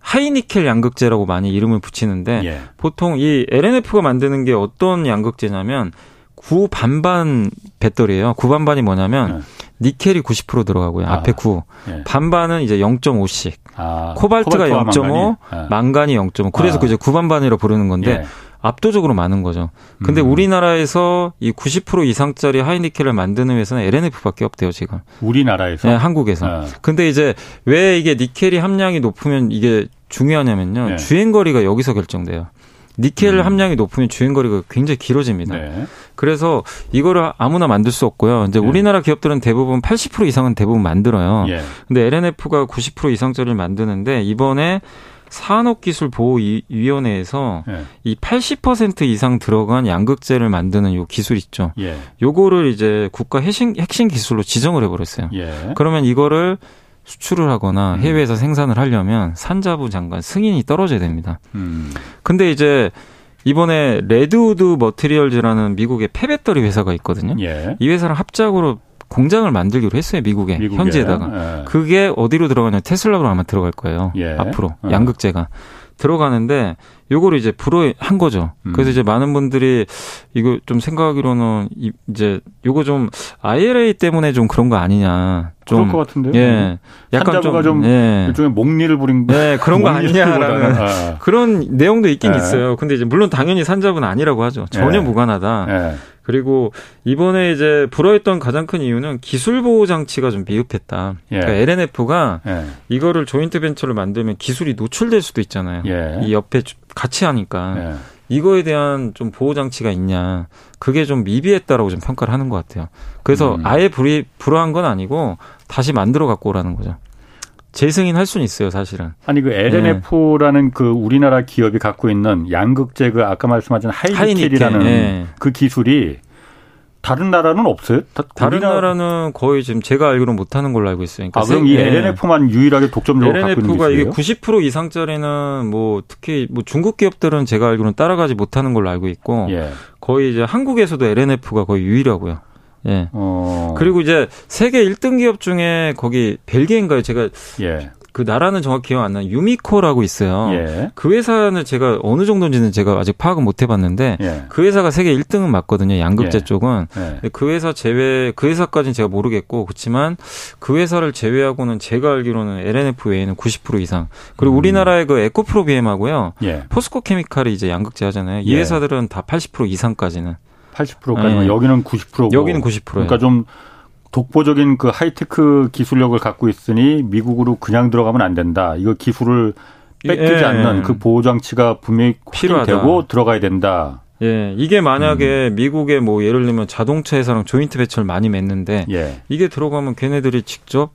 하이니켈 양극재라고 많이 이름을 붙이는데 예. 보통 이 LNF가 만드는 게 어떤 양극재냐면 구반반 배터리예요. 구반반이 뭐냐면 네. 니켈이 90% 들어가고요. 아, 앞에 9. 예. 반반은 이제 0.5씩. 아, 코발트가 0.5, 망간이, 망간이 0.5. 그래서 아. 그 이제 구반반이라 부르는 건데 예. 압도적으로 많은 거죠. 근데 음. 우리나라에서 이 90% 이상짜리 하이니켈을 만드는 회사는 LNF밖에 없대요, 지금. 우리나라에서? 네, 한국에서. 아. 근데 이제 왜 이게 니켈이 함량이 높으면 이게 중요하냐면요. 네. 주행 거리가 여기서 결정돼요. 니켈 음. 함량이 높으면 주행 거리가 굉장히 길어집니다. 네. 그래서 이거를 아무나 만들 수 없고요. 이제 네. 우리나라 기업들은 대부분 80% 이상은 대부분 만들어요. 예. 근데 LNF가 90% 이상짜리를 만드는데 이번에 산업기술보호위원회에서 예. 이80% 이상 들어간 양극재를 만드는 요 기술 있죠. 예. 요거를 이제 국가 핵심, 핵심 기술로 지정을 해버렸어요. 예. 그러면 이거를 수출을 하거나 음. 해외에서 생산을 하려면 산자부 장관 승인이 떨어져야 됩니다. 음. 근데 이제 이번에 레드우드 머티리얼즈라는 미국의 폐배터리 회사가 있거든요. 예. 이 회사랑 합작으로 공장을 만들기로 했어요 미국에, 미국에. 현지에다가 예. 그게 어디로 들어가냐 테슬라로 아마 들어갈 거예요 예. 앞으로 어. 양극재가 들어가는데 요거를 이제 불허한 거죠. 음. 그래서 이제 많은 분들이 이거 좀 생각하기로는 이제 요거 좀 IRA 때문에 좀 그런 거 아니냐. 좀 그럴 것 같은데. 예. 약간 좀, 좀 예. 일종의 목리를 부린 예, 그런 거 아니냐라는 아. 그런 내용도 있긴 예. 있어요. 근데 이제 물론 당연히 산자부는 아니라고 하죠. 전혀 예. 무관하다. 예. 그리고 이번에 이제 불허했던 가장 큰 이유는 기술 보호 장치가 좀 미흡했다. 예. 그러니까 LNF가 예. 이거를 조인트 벤처를 만들면 기술이 노출될 수도 있잖아요. 예. 이 옆에 같이 하니까 예. 이거에 대한 좀 보호 장치가 있냐 그게 좀 미비했다라고 좀 평가를 하는 것 같아요. 그래서 음. 아예 불이 불허한 건 아니고 다시 만들어 갖고 오라는 거죠. 재승인 할 수는 있어요, 사실은. 아니 그 LNF라는 네. 그 우리나라 기업이 갖고 있는 양극재 그 아까 말씀하신 하이니켈이라는 네. 그 기술이 다른 나라는 없어요? 다, 른 나라는 거의 지금 제가 알기로 못 하는 걸로 알고 있어요. 그러니까 아, 그럼 이 네. LNF만 유일하게 독점적으로 LNF가 이게 90% 이상짜리는 뭐 특히 뭐 중국 기업들은 제가 알기로는 따라가지 못하는 걸로 알고 있고 예. 거의 이제 한국에서도 LNF가 거의 유일하고요. 예. 어. 그리고 이제 세계 1등 기업 중에 거기 벨기에인가요? 제가 예. 그 나라는 정확히 기억 안 나요. 유미코라고 있어요. 예. 그 회사는 제가 어느 정도인지는 제가 아직 파악은 못 해봤는데 예. 그 회사가 세계 1등은 맞거든요. 양극재 예. 쪽은. 예. 그 회사 제외 그 회사까지는 제가 모르겠고 그렇지만 그 회사를 제외하고는 제가 알기로는 L&F 외에는 90% 이상. 그리고 음. 우리나라의 그 에코프로비엠하고요. 예. 포스코 케미칼이 이제 양극재 하잖아요. 이 예. 회사들은 다 80% 이상까지는. 80%까지만 여기는 90%고. 여기는 90%. 그러니까 좀 독보적인 그 하이테크 기술력을 갖고 있으니 미국으로 그냥 들어가면 안 된다. 이거 기술을 뺏기지 예. 않는 그 보호 장치가 분명히 필요하고 들어가야 된다. 예, 이게 만약에 음. 미국의 뭐 예를 들면 자동차 회사랑 조인트 벤처를 많이 맺는데 예. 이게 들어가면 걔네들이 직접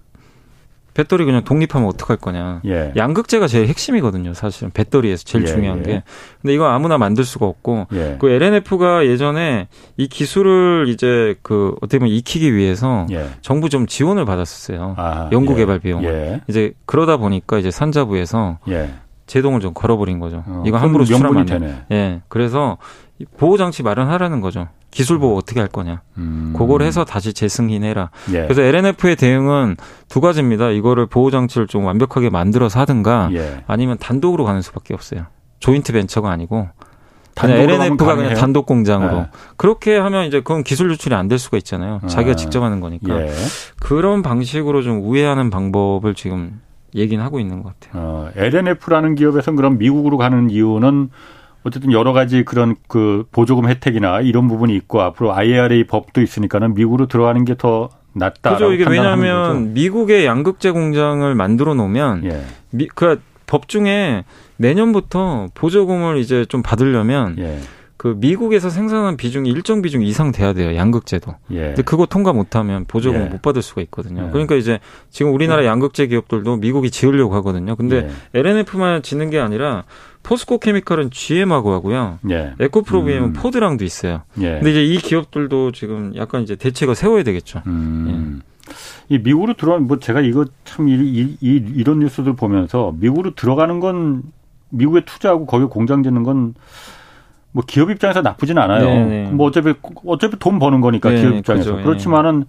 배터리 그냥 독립하면 어떡할 거냐. 예. 양극재가 제일 핵심이거든요, 사실은. 배터리에서 제일 예, 중요한 예. 게. 근데 이거 아무나 만들 수가 없고, 예. 그 LNF가 예전에 이 기술을 이제 그 어떻게 보면 익히기 위해서 예. 정부 좀 지원을 받았었어요. 아, 연구개발 예. 비용을. 이제 그러다 보니까 이제 산자부에서 제동을 좀 걸어버린 거죠. 어, 이거 함부로 수출하면 안 돼. 예. 그래서 보호 장치 마련하라는 거죠. 기술 보호 어떻게 할 거냐. 음. 그걸 해서 다시 재승인해라. 예. 그래서 LNF의 대응은 두 가지입니다. 이거를 보호 장치를 좀 완벽하게 만들어서 하든가 예. 아니면 단독으로 가는 수밖에 없어요. 조인트 벤처가 아니고 그냥 LNF가 그냥 단독 공장으로 네. 그렇게 하면 이제 그건 기술 유출이 안 될 수가 있잖아요. 자기가 아. 직접 하는 거니까 예. 그런 방식으로 좀 우회하는 방법을 지금 얘기는 하고 있는 것 같아요. 어, LNF라는 기업에서는 그럼 미국으로 가는 이유는 어쨌든 여러 가지 그런 그 보조금 혜택이나 이런 부분이 있고 앞으로 IRA 법도 있으니까는 미국으로 들어가는 게 더 낫다. 그죠. 이게 왜냐하면 미국의 양극재 공장을 만들어 놓으면 예. 미, 그법 중에 내년부터 보조금을 이제 좀 받으려면 예. 그 미국에서 생산한 비중이 일정 비중 이상 돼야 돼요. 양극재도. 예. 근데 그거 통과 못하면 보조금 예. 못 받을 수가 있거든요. 예. 그러니까 이제 지금 우리나라 예. 양극재 기업들도 미국이 지으려고 하거든요. 근데 예. LNF만 짓는 게 아니라 포스코 케미칼은 GM하고 하고요. 예. 에코프로비엠은 음. 포드랑도 있어요. 예. 근데 이제 이 기업들도 지금 약간 이제 대책을 세워야 되겠죠. 음. 이 미국으로 들어가면 뭐 제가 이거 참 이, 이, 이, 이런 뉴스들 보면서 미국으로 들어가는 건 미국에 투자하고 거기 공장 짓는 건 뭐 기업 입장에서 나쁘진 않아요. 네네. 네. 뭐 어차피 어차피 돈 버는 거니까 네, 기업 입장에서 그렇죠. 그렇지만은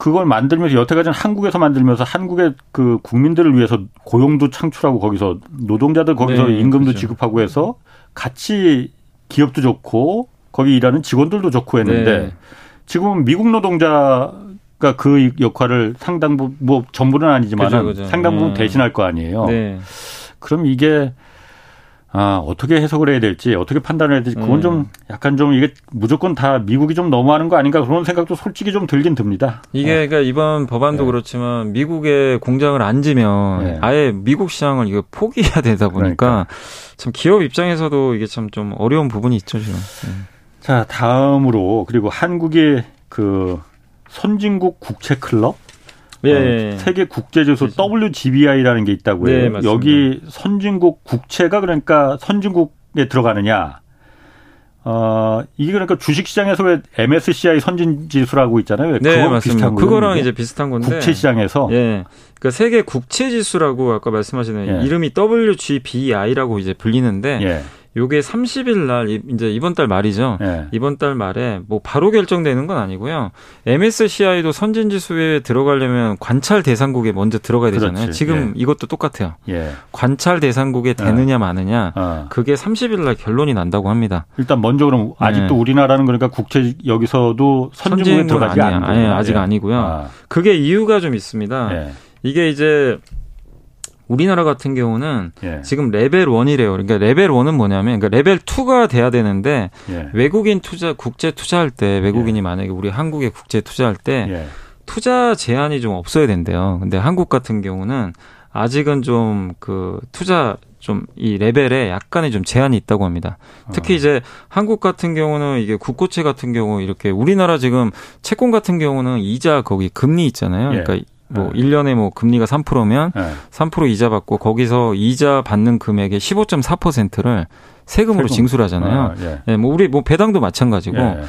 그걸 만들면서 여태까지는 한국에서 만들면서 한국의 그 국민들을 위해서 고용도 창출하고 거기서 노동자들 거기서 네, 임금도 그렇죠. 지급하고 해서 같이 기업도 좋고 거기 일하는 직원들도 좋고 했는데 네. 지금은 미국 노동자가 그 역할을 상당 부분 뭐 전부는 아니지만 상당 부분 네. 대신할 거 아니에요. 네. 그럼 이게 아, 어떻게 해석을 해야 될지, 어떻게 판단을 해야 될지, 그건 음. 좀 약간 좀 이게 무조건 다 미국이 좀 너무하는 거 아닌가 그런 생각도 솔직히 좀 들긴 듭니다. 이게 네. 그러니까 이번 법안도 네. 그렇지만 미국에 공장을 안 지면 네. 아예 미국 시장을 이거 포기해야 되다 보니까 그러니까. 참 기업 입장에서도 이게 참 좀 어려운 부분이 있죠, 지금. 네. 자, 다음으로 그리고 한국의 그 선진국 국채 클럽 예. 어, 세계 국제지수 WGBI라는 게 있다고요. 네, 여기 선진국 국채가 그러니까 선진국에 들어가느냐. 어, 이게 그러니까 주식시장에서 왜 MSCI 선진지수라고 있잖아요. 네, 그거 맞습니다. 비슷한 그거랑 이제 비슷한 건데. 국채시장에서. 예. 그러니까 세계 국채지수라고 아까 말씀하시는 예. 이름이 WGBI라고 이제 불리는데 예. 요게 30일 날 이제 이번 달 말이죠. 네. 이번 달 말에 뭐 바로 결정되는 건 아니고요. MSCI도 선진 지수에 들어가려면 관찰 대상국에 먼저 들어가야 되잖아요. 그렇지. 지금 예. 이것도 똑같아요. 예. 관찰 대상국에 되느냐 예. 마느냐 어. 그게 30일 날 결론이 난다고 합니다. 일단 먼저 그럼 아직도 네. 우리나라는 그러니까 국채 여기서도 선진국에 들어가지 않은 아니, 아직 예. 아니고요. 아. 그게 이유가 좀 있습니다. 예. 이게 이제 우리나라 같은 경우는 예. 지금 레벨 1이래요. 그러니까 레벨 1은 뭐냐면 그러니까 레벨 2가 돼야 되는데 예. 외국인 투자 국제 투자할 때 외국인이 예. 만약에 우리 한국에 국제 투자할 때 예. 투자 제한이 좀 없어야 된대요. 근데 한국 같은 경우는 아직은 좀 그 투자 좀 이 레벨에 약간의 좀 제한이 있다고 합니다. 특히 어. 이제 한국 같은 경우는 이게 국고채 같은 경우 이렇게 우리나라 지금 채권 같은 경우는 이자 거기 금리 있잖아요. 예. 그러니까 뭐 네. 1년에 뭐 금리가 3%면 네. 3% 이자 받고 거기서 이자 받는 금액의 15.4%를 세금으로 세금. 징수를 하잖아요. 아, 예. 예. 뭐 우리 뭐 배당도 마찬가지고. 예.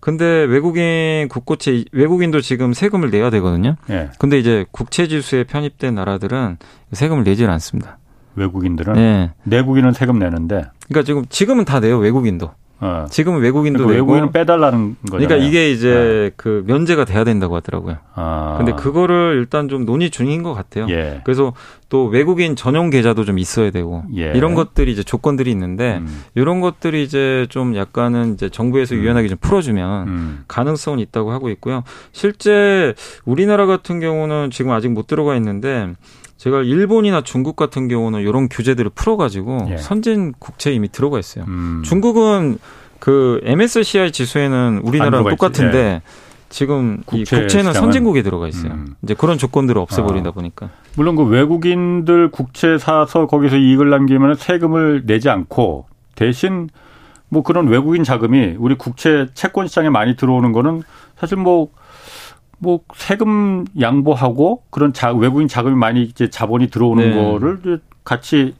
근데 외국인 국고채 외국인도 지금 세금을 내야 되거든요. 예. 근데 이제 국채 지수에 편입된 나라들은 세금을 내질 않습니다. 외국인들은 네. 내국인은 세금 내는데. 그러니까 지금 지금은 다 내요 외국인도. 어. 지금은 외국인도 그러니까 외국인은 빼달라는 거죠. 그러니까 이게 이제 네. 그 면제가 돼야 된다고 하더라고요. 아. 근데 그거를 일단 좀 논의 중인 것 같아요. 예. 그래서 또 외국인 전용 계좌도 좀 있어야 되고 예. 이런 것들이 이제 조건들이 있는데 음. 이런 것들이 이제 좀 약간은 이제 정부에서 음. 유연하게 좀 풀어주면 음. 가능성은 있다고 하고 있고요. 실제 우리나라 같은 경우는 지금 아직 못 들어가 있는데 제가 일본이나 중국 같은 경우는 이런 규제들을 풀어가지고 예. 선진 국채 이미 들어가 있어요. 음. 중국은 그 MSCI 지수에는 우리나라랑 똑같은데 예. 지금 국채 이 국채는 시장은. 선진국에 들어가 있어요. 음. 이제 그런 조건들을 없애버린다 아. 보니까. 물론 그 외국인들 국채 사서 거기서 이익을 남기면 세금을 내지 않고 대신 뭐 그런 외국인 자금이 우리 국채 채권 시장에 많이 들어오는 거는 사실 뭐 뭐 세금 양보하고 그런 자, 외국인 자금이 많이 이제 자본이 들어오는 네. 거를 같이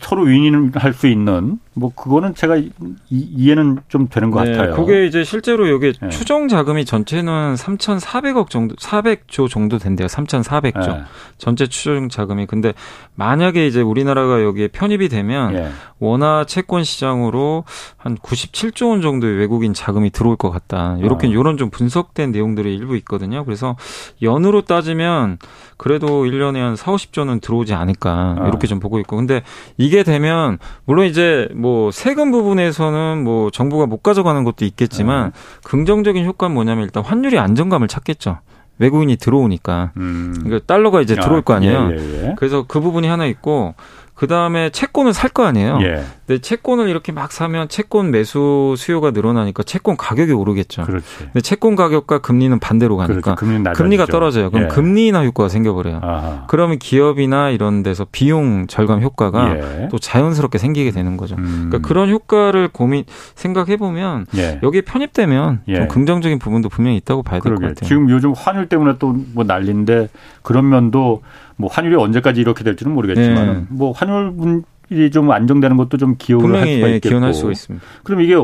서로 윈윈할 수 있는 뭐 그거는 제가 이, 해는좀 되는 것 네, 같아요. 그게 이제 실제로 여기 네. 추정 자금이 전체는 3,400억 정도, 400조 정도 된대요. 3,400조 네. 전체 추정 자금이. 근데 만약에 이제 우리나라가 여기에 편입이 되면 네. 원화 채권 시장으로 한 97조 원 정도의 외국인 자금이 들어올 것 같다. 이렇게 어. 이런 좀 분석된 내용들이 일부 있거든요. 그래서 연으로 따지면 그래도 1년에 한 4, 50조는 들어오지 않을까 어. 이렇게 좀 보고 있고. 근데 이게 되면 물론 이제 뭐 세금 부분에서는 뭐 정부가 못 가져가는 것도 있겠지만 어. 긍정적인 효과는 뭐냐면 일단 환율이 안정감을 찾겠죠. 외국인이 들어오니까. 음. 그러니까 달러가 이제 들어올 거 아니에요. 예, 예, 예. 그래서 그 부분이 하나 있고 그 다음에 채권을 살 거 아니에요. 예. 근데 채권을 이렇게 막 사면 채권 매수 수요가 늘어나니까 채권 가격이 오르겠죠. 그렇지. 근데 채권 가격과 금리는 반대로 가니까 그렇지. 금리가 떨어져요. 그럼 예. 금리 인하 효과가 생겨버려요. 아하. 그러면 기업이나 이런 데서 비용 절감 효과가 예. 또 자연스럽게 생기게 되는 거죠. 음. 그러니까 그런 효과를 고민 생각해 보면 예. 여기에 편입되면 좀 예. 긍정적인 부분도 분명히 있다고 봐야 될 것 같아요. 지금 요즘 환율 때문에 또 뭐 난리인데 그런 면도 뭐 환율이 언제까지 이렇게 될지는 모르겠지만 네. 뭐 환율이 좀 안정되는 것도 좀 기여를 할 수가 예, 있겠고. 기원할 수가 있습니다. 그럼 이게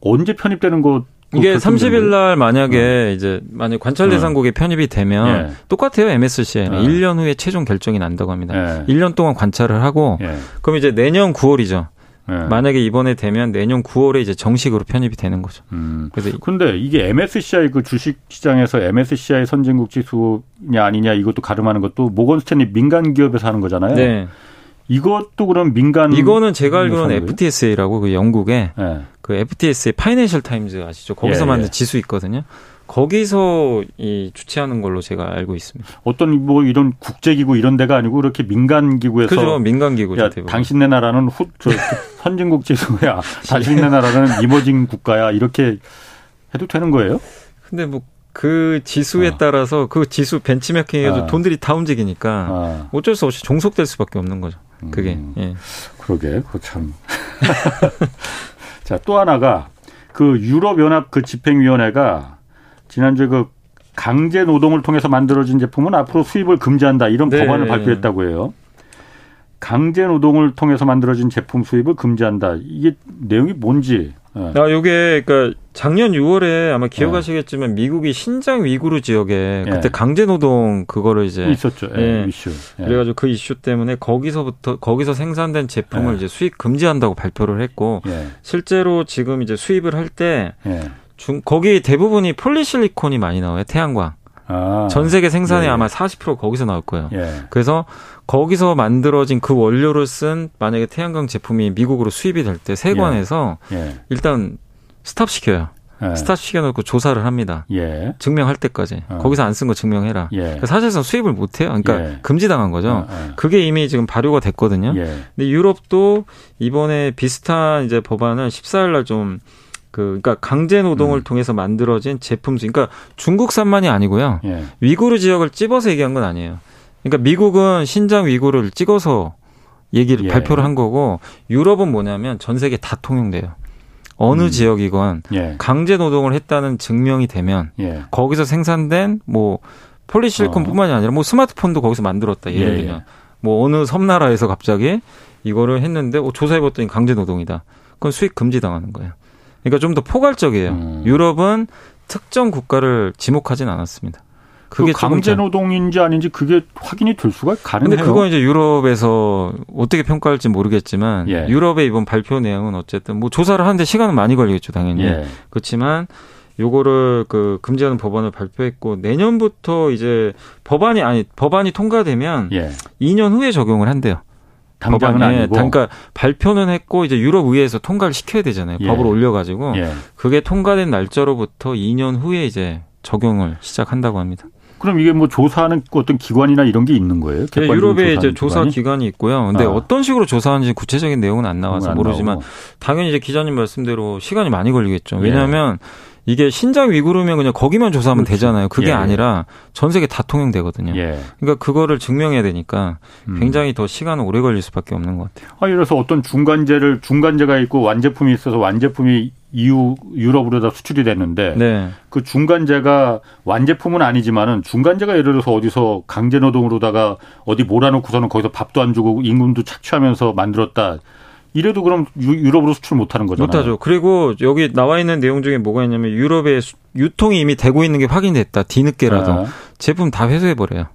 언제 편입되는 것 이게 30일 날 만약에 음. 이제 만약 관찰 대상국에 음. 편입이 되면 예. 똑같아요. MSCI는 예. 1년 후에 최종 결정이 난다고 합니다. 예. 1년 동안 관찰을 하고 예. 그럼 이제 내년 9월이죠. 네. 만약에 이번에 되면 내년 9월에 이제 정식으로 편입이 되는 거죠. 음. 그래서 근데 이게 MSCI 그 주식 시장에서 MSCI 선진국 지수냐 아니냐 이것도 가름하는 것도 모건 스탠리 민간 기업에서 하는 거잖아요. 네. 이것도 그럼 민간 이거는 제가 알기로는 FTSE라고 그 영국의 네. 그 FTSE 파이낸셜 타임즈 아시죠? 거기서 예, 만든 예. 지수 있거든요. 거기서 이 주최하는 걸로 제가 알고 있습니다. 어떤 뭐 이런 국제기구 이런 데가 아니고 이렇게 민간 기구에서 그죠 민간 기구죠. 당신네 나라는 후, 저, 선진국 지수야, 당신네 나라는 이머징 국가야 이렇게 해도 되는 거예요? 근데 뭐그 지수에 어. 따라서 그 지수 벤치마킹에도 어. 돈들이 다 움직이니까 어. 어쩔 수 없이 종속될 수밖에 없는 거죠. 그게. 음, 예. 그러게, 그 참. 자, 또 하나가 그 유럽연합 그 집행위원회가 지난주에 그 강제 노동을 통해서 만들어진 제품은 앞으로 수입을 금지한다 이런 네. 법안을 발표했다고 해요. 강제 노동을 통해서 만들어진 제품 수입을 금지한다. 이게 내용이 뭔지. 네. 아, 요게 그러니까 작년 6월에 아마 기억하시겠지만 네. 미국이 신장 위구르 지역에 그때 네. 강제 노동 그거를 이제 있었죠. 예, 이슈. 예. 그래가지고 그 이슈 때문에 거기서부터 거기서 생산된 제품을 이제 수입 금지한다고 발표를 했고 실제로 지금 이제 수입을 할때 중, 거기 대부분이 폴리실리콘이 많이 나와요. 태양광. 아, 전 세계 생산의 예. 아마 40% 거기서 나올 거예요. 예. 그래서 거기서 만들어진 그 원료를 쓴 만약에 태양광 제품이 미국으로 수입이 될 때 세관에서 예. 예. 일단 스탑 시켜요. 예. 스탑 시켜놓고 조사를 합니다. 예. 증명할 때까지 어. 거기서 안 쓴 거 증명해라. 그러니까 사실상 수입을 못 해요. 그러니까 금지당한 거죠. 어, 어. 그게 이미 지금 발효가 됐거든요. 근데 유럽도 이번에 비슷한 이제 법안을 14일 날좀 그 그러니까 강제 노동을 음. 통해서 만들어진 제품 수 그러니까 중국산만이 아니고요. 예. 위구르 지역을 찝어서 얘기한 건 아니에요. 그러니까 미국은 신장 위구르를 찍어서 얘기를 예. 발표를 한 거고 유럽은 뭐냐면 전 세계 다 통용돼요. 어느 음. 지역이건 예. 강제 노동을 했다는 증명이 되면 예. 거기서 생산된 뭐 폴리실리콘뿐만이 어. 아니라 뭐 스마트폰도 거기서 만들었다 예를 예, 예. 들면 뭐 어느 섬나라에서 갑자기 이거를 했는데 어, 조사해봤더니 강제 노동이다. 그건 수익 금지 당하는 거예요. 그러니까 좀 더 포괄적이에요. 음. 유럽은 특정 국가를 지목하진 않았습니다. 그게 그 강제 노동인지 아닌지 그게 확인이 될 수가 가능해요. 근데 그건 이제 유럽에서 어떻게 평가할지 모르겠지만 예. 유럽의 이번 발표 내용은 어쨌든 뭐 조사를 하는데 시간은 많이 걸리겠죠, 당연히. 예. 그렇지만 요거를 그 금지하는 법안을 발표했고 내년부터 이제 법안이 아니 법안이 통과되면 예. 2년 후에 적용을 한대요. 당장은 법안에 아니고. 그러니까 발표는 했고 이제 유럽 의회에서 통과를 시켜야 되잖아요. 예. 법을 올려가지고 예. 그게 통과된 날짜로부터 2년 후에 이제 적용을 시작한다고 합니다. 그럼 이게 뭐 조사하는 어떤 기관이나 이런 게 있는 거예요? 네, 유럽에 이제 조사 기관이? 기관이 있고요. 근데 아. 어떤 식으로 조사하는지 구체적인 내용은 안 나와서 안 모르지만 나오고. 당연히 이제 기자님 말씀대로 시간이 많이 걸리겠죠. 왜냐하면 예. 이게 신장 위구르면 그냥 거기만 조사하면 그렇지. 되잖아요. 그게 예. 아니라 전 세계 다 통용되거든요. 예. 그러니까 그거를 증명해야 되니까 음. 굉장히 더 시간은 오래 걸릴 수밖에 없는 것 같아요. 아, 이래서 어떤 중간재를 중간재가 있고 완제품이 있어서 완제품이 이후 유럽으로 다 수출이 됐는데 네. 그 중간재가 완제품은 아니지만은 중간재가 예를 들어서 어디서 강제 노동으로다가 어디 몰아놓고서는 거기서 밥도 안 주고 임금도 착취하면서 만들었다. 이래도 그럼 유럽으로 수출 못하는 거잖아요. 못하죠. 그리고 여기 나와 있는 내용 중에 뭐가 있냐면 유럽에 유통이 이미 되고 있는 게 확인됐다. 뒤늦게라도 네. 제품 다 회수해 버려요.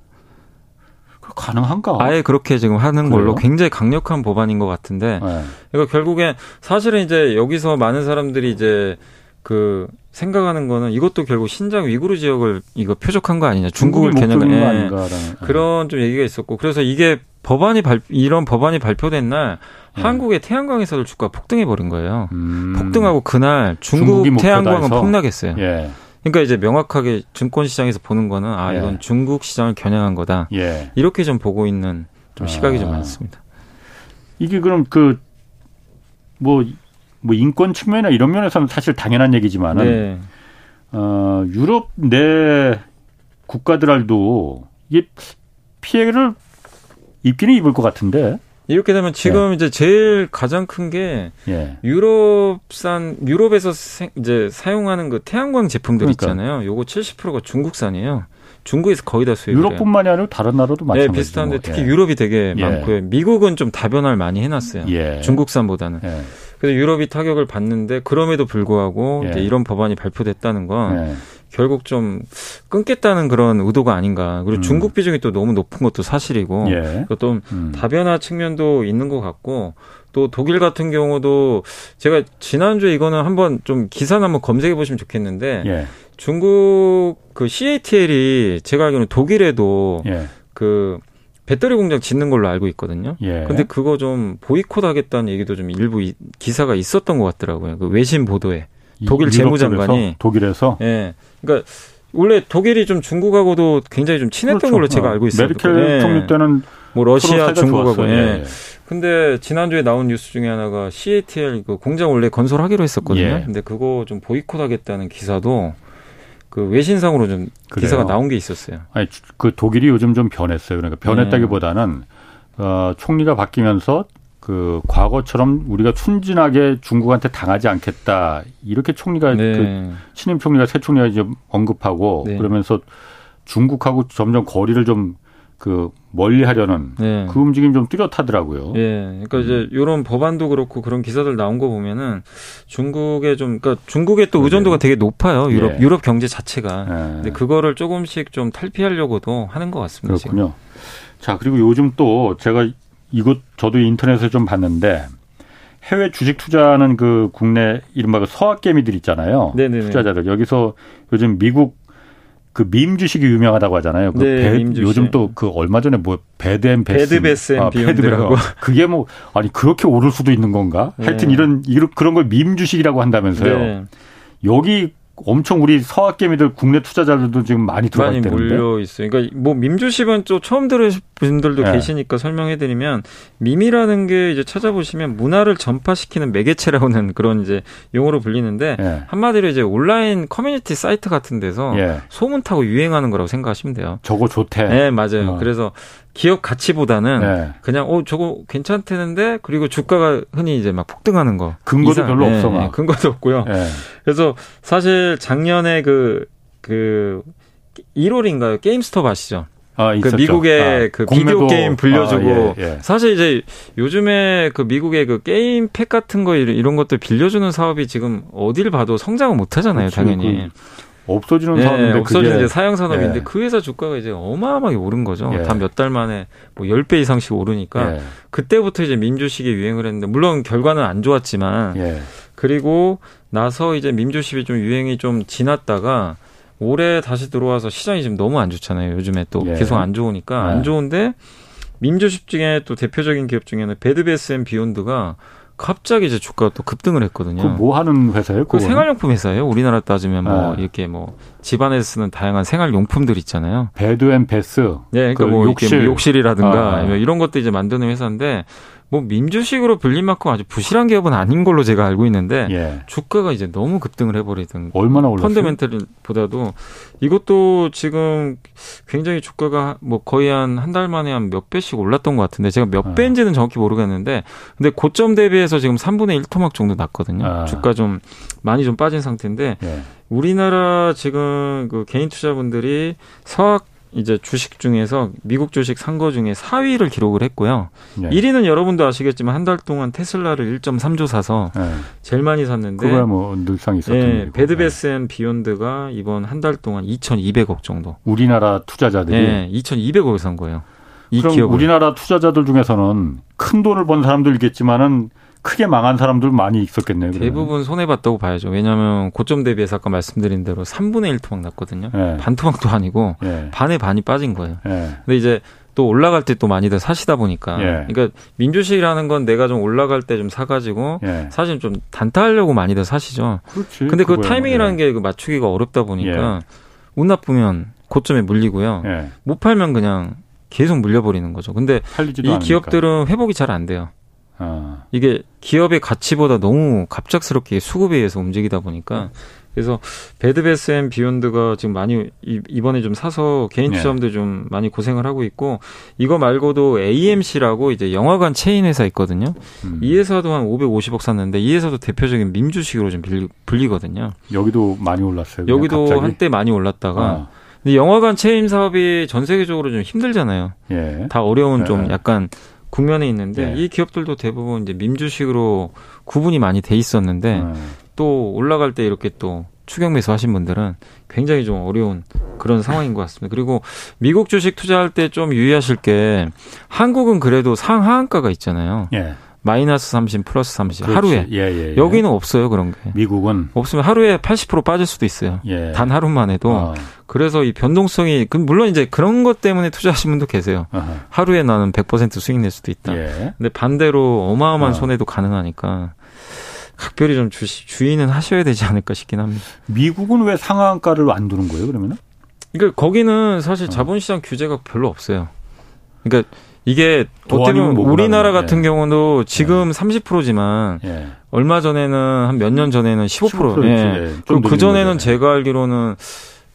가능한가? 아예 그렇게 지금 하는 걸로 굉장히 강력한 법안인 것 같은데. 네. 그러니까 결국엔 사실은 이제 여기서 많은 사람들이 이제 그 생각하는 거는 이것도 결국 신장 위구르 지역을 이거 표적한 거 아니냐 중국을 겨냥한 예. 그런 좀 얘기가 있었고 그래서 이게 법안이 발 이런 법안이 발표된 날 네. 한국의 태양광에서도 주가 폭등해 버린 거예요. 음. 폭등하고 그날 중국 태양광은 폭락했어요. 예. 그러니까 이제 명확하게 증권 시장에서 보는 거는 아 이건 예. 중국 시장을 겨냥한 거다. 예. 이렇게 좀 보고 있는 좀 시각이 아. 좀 많습니다. 이게 그럼 그 뭐 뭐 인권 측면이나 이런 면에서는 사실 당연한 얘기지만은 네. 어 유럽 내 국가들도 이게 피해를 입기는 입을 것 같은데 이렇게 되면 지금 예. 이제 제일 가장 큰게 예. 유럽산 유럽에서 생, 이제 사용하는 그 태양광 제품들 그러니까. 있잖아요. 요거 70%가 중국산이에요. 중국에서 거의 다 수입을 유럽뿐만이 아니라 다른 나라도. 네, 비슷한데 뭐. 특히 예. 유럽이 되게 예. 많고요. 미국은 좀 다변화를 많이 해놨어요. 예. 중국산보다는. 예. 그래서 유럽이 타격을 받는데 그럼에도 불구하고 이런 법안이 발표됐다는 건 결국 좀 끊겠다는 그런 의도가 아닌가. 그리고 음. 중국 비중이 또 너무 높은 것도 사실이고 예. 또 음. 다변화 측면도 있는 것 같고 또 독일 같은 경우도 제가 지난주에 이거는 한번 좀 기사를 한번 검색해 보시면 좋겠는데 예. 중국 그 CATL이 제가 알기로는 독일에도 예. 그 배터리 공장 짓는 걸로 알고 있거든요. 예. 근데 그거 좀 보이콧 하겠다는 얘기도 좀 일부 기사가 있었던 것 같더라고요. 그 외신 보도에. 독일 재무장관이 독일에서 예. 그러니까 원래 독일이 좀 중국하고도 굉장히 좀 친했던 그렇죠. 걸로 제가 알고 있어요. 메르켈 예. 총리 때는 뭐 러시아, 중국하고 예. 예. 근데 지난주에 나온 뉴스 중에 하나가 CATL 그 공장 원래 건설하기로 했었거든요. 예. 근데 그거 좀 보이콧하겠다는 기사도 그 외신상으로 좀 그래요. 기사가 나온 게 있었어요. 아니 그 독일이 요즘 좀 변했어요. 그러니까 변했다기보다는 어, 총리가 바뀌면서 그 과거처럼 우리가 순진하게 중국한테 당하지 않겠다 이렇게 총리가 네. 그 신임 총리가 새 총리가 이제 언급하고 네. 그러면서 중국하고 점점 거리를 좀 그 멀리하려는 네. 그 움직임 좀 뚜렷하더라고요. 예, 그러니까 이제 이런 법안도 그렇고 그런 기사들 나온 거 보면은 중국의 좀 그러니까 중국의 또 의존도가 되게 높아요. 유럽 예. 유럽 경제 자체가. 예. 근데 그거를 조금씩 좀 탈피하려고도 하는 것 같습니다. 그렇군요. 지금. 자 그리고 요즘 또 제가 이것 저도 인터넷에서 좀 봤는데 해외 주식 투자하는 그 국내 이른바 그 서학개미들 있잖아요. 네네네. 투자자들 여기서 요즘 미국 그 밈 주식이 유명하다고 하잖아요. 그 네, 배, 요즘 또 그 얼마 전에 뭐 배드앤 베스, 배드베스 아, 배드라고 그게 뭐 아니 그렇게 오를 수도 있는 건가? 네. 하여튼 이런 이런 그런 걸 밈 주식이라고 한다면서요. 네. 여기 엄청 우리 서학개미들 국내 투자자들도 지금 많이 있는데 많이 몰려 있어요. 그러니까 뭐 밈주식은 또 처음 들으신 분들도 네. 계시니까 설명해드리면 밈이라는 게 이제 찾아보시면 문화를 전파시키는 매개체라고는 그런 이제 용어로 불리는데 네. 한마디로 이제 온라인 커뮤니티 사이트 같은 데서 네. 소문 타고 유행하는 거라고 생각하시면 돼요. 저거 좋대. 네 맞아요. 어. 그래서 기업 가치보다는 네. 그냥 어 저거 괜찮대는데 그리고 주가가 흔히 이제 막 폭등하는 거 근거도 이상, 별로 네, 없어 막. 근거도 없고요. 네. 그래서 사실 작년에 그그 그 1월인가요 그 게임스톱 아시죠? 아, 그 미국의 아, 그 비디오 게임 불려주고 아, 예, 예. 사실 이제 요즘에 그 미국의 그 게임 팩 같은 거 이런 것들 빌려주는 사업이 지금 어딜 봐도 성장을 못 하잖아요, 그렇죠. 당연히. 그 없어지는 예, 산업인데 없어지는 이제 사양 산업인데 예. 그 회사 주가가 이제 어마어마하게 오른 거죠. 예. 단몇 달 만에 뭐 10배 이상씩 오르니까 예. 그때부터 이제 민주식이 유행을 했는데 물론 결과는 안 좋았지만 예. 그리고 나서 이제 밈주식이 좀 유행이 좀 지났다가 올해 다시 들어와서 시장이 지금 너무 안 좋잖아요. 요즘에 또 예. 계속 안 좋으니까 안 좋은데 밈주식 중에 또 대표적인 기업 중에는 베드베스 앤 비욘드가 갑자기 이제 주가가 또 급등을 했거든요. 그뭐 하는 회사예요? 그 생활용품 회사예요. 우리나라 따지면 뭐 네. 이렇게 뭐 집안에서 쓰는 다양한 생활용품들 있잖아요. 베드앤 베스. 네, 그러니까 그 뭐 욕실. 욕실이라든가 아. 이런 것도 이제 만드는 회사인데 뭐 민주식으로 불릴 만큼 아주 부실한 기업은 아닌 걸로 제가 알고 있는데 예. 주가가 이제 너무 급등을 해버리던 얼마나 올랐어요? 펀더멘털보다도 이것도 지금 굉장히 주가가 뭐 거의 한 한 달 만에 한 몇 배씩 올랐던 것 같은데 제가 몇 아. 배인지는 정확히 모르겠는데 근데 고점 대비해서 지금 3분의 1 토막 정도 났거든요. 아. 주가 좀 많이 좀 빠진 상태인데 예. 우리나라 지금 그 개인 투자분들이 서학 이제 주식 중에서 미국 주식 산 거 중에 4위를 기록을 했고요. 네. 1위는 여러분도 아시겠지만 한 달 동안 테슬라를 1.3조 사서 네. 제일 많이 샀는데 그거야 뭐 늘상 있었던 네, 베드배스 앤 비욘드가 이번 한 달 동안 2,200억 정도. 우리나라 투자자들이 네, 2,200억을 산 거예요. 이 그럼 기업을. 우리나라 투자자들 중에서는 큰 돈을 번 사람들이겠지만은 크게 망한 사람들 많이 있었겠네요. 그러면. 대부분 손해 봤다고 봐야죠. 왜냐하면 고점 대비해서 아까 말씀드린 대로 3분의 1 토막 났거든요. 네. 반 토막도 아니고 네. 반에 반이 빠진 거예요. 네. 근데 이제 또 올라갈 때 또 많이들 사시다 보니까 그러니까 민주식이라는 건 내가 좀 올라갈 때 좀 사가지고 사실 좀 단타하려고 많이들 사시죠. 그렇지. 근데 그 타이밍이라는 게그 맞추기가 어렵다 보니까 운 나쁘면 고점에 물리고요. 못 팔면 그냥 계속 물려버리는 거죠. 근데 이. 기업들은 회복이 잘 안 돼요. 아. 이게 기업의 가치보다 너무 갑작스럽게 수급에 의해서 움직이다 보니까 그래서 베드배스 앤 비욘드가 지금 많이 이번에 좀 사서 개인 네. 투자자들 네. 좀 많이 고생을 하고 있고 이거 말고도 AMC라고 이제 영화관 체인 회사 있거든요. 음. 이 회사도 한 550억 샀는데 이 회사도 대표적인 밈 주식으로 좀 불리거든요. 여기도 많이 올랐어요. 여기도 갑자기? 한때 많이 올랐다가 아. 근데 영화관 체인 사업이 전 세계적으로 좀 힘들잖아요. 예. 다 어려운 예. 좀 약간 국면에 있는데 네. 이 기업들도 대부분 이제 밈 주식으로 구분이 많이 돼 있었는데 음. 또 올라갈 때 이렇게 또 추격 매수 하신 분들은 굉장히 좀 어려운 그런 상황인 것 같습니다. 그리고 미국 주식 투자할 때 좀 유의하실 게 한국은 그래도 상하한가가 있잖아요. 예. 마이너스 30, 플러스 30 그렇지. 하루에. 예, 예, 예. 여기는 없어요 그런 게. 미국은 없으면 하루에 80% 빠질 수도 있어요. 예. 단 하루만 해도. 어. 그래서 이 변동성이 그 물론 이제 그런 것 때문에 투자하신 분도 계세요. 어허. 하루에 나는 100% 수익 낼 수도 있다. 예. 근데 반대로 어마어마한 어. 손해도 가능하니까 각별히 좀 주시, 주의는 하셔야 되지 않을까 싶긴 합니다. 미국은 왜 상한가를 안 두는 거예요 그러면은? 그러니까 거기는 사실 어. 자본시장 규제가 별로 없어요. 그러니까 이게 어떻게 보면 우리나라 같은 예. 경우도 지금 예. 30%지만 예. 얼마 전에는 한 몇 년 전에는 15%. 15% 예. 그리고 그 전에는 제가 알기로는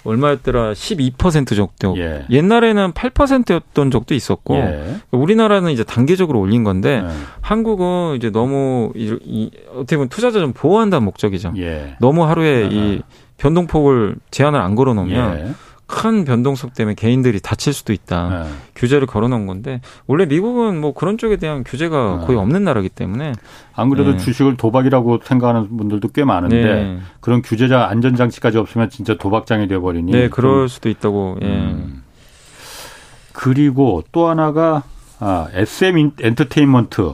얼마였더라 12% 정도. 예. 옛날에는 8%였던 적도 있었고 예. 우리나라는 이제 단계적으로 올린 건데 예. 한국은 이제 너무 이, 이, 어떻게 보면 투자자 좀 보호한다는 목적이죠. 예. 너무 하루에 이 변동폭을 제한을 안 걸어 놓으면 예. 큰 변동성 때문에 개인들이 다칠 수도 있다. 네. 규제를 걸어놓은 건데 원래 미국은 뭐 그런 쪽에 대한 규제가 네. 거의 없는 나라기 때문에 안 그래도 네. 주식을 도박이라고 생각하는 분들도 꽤 많은데 네. 그런 규제자 안전장치까지 없으면 진짜 도박장이 되어버리니. 네, 그럴 수도 있다고. 예. 음. 그리고 또 하나가 아, SM 엔터테인먼트.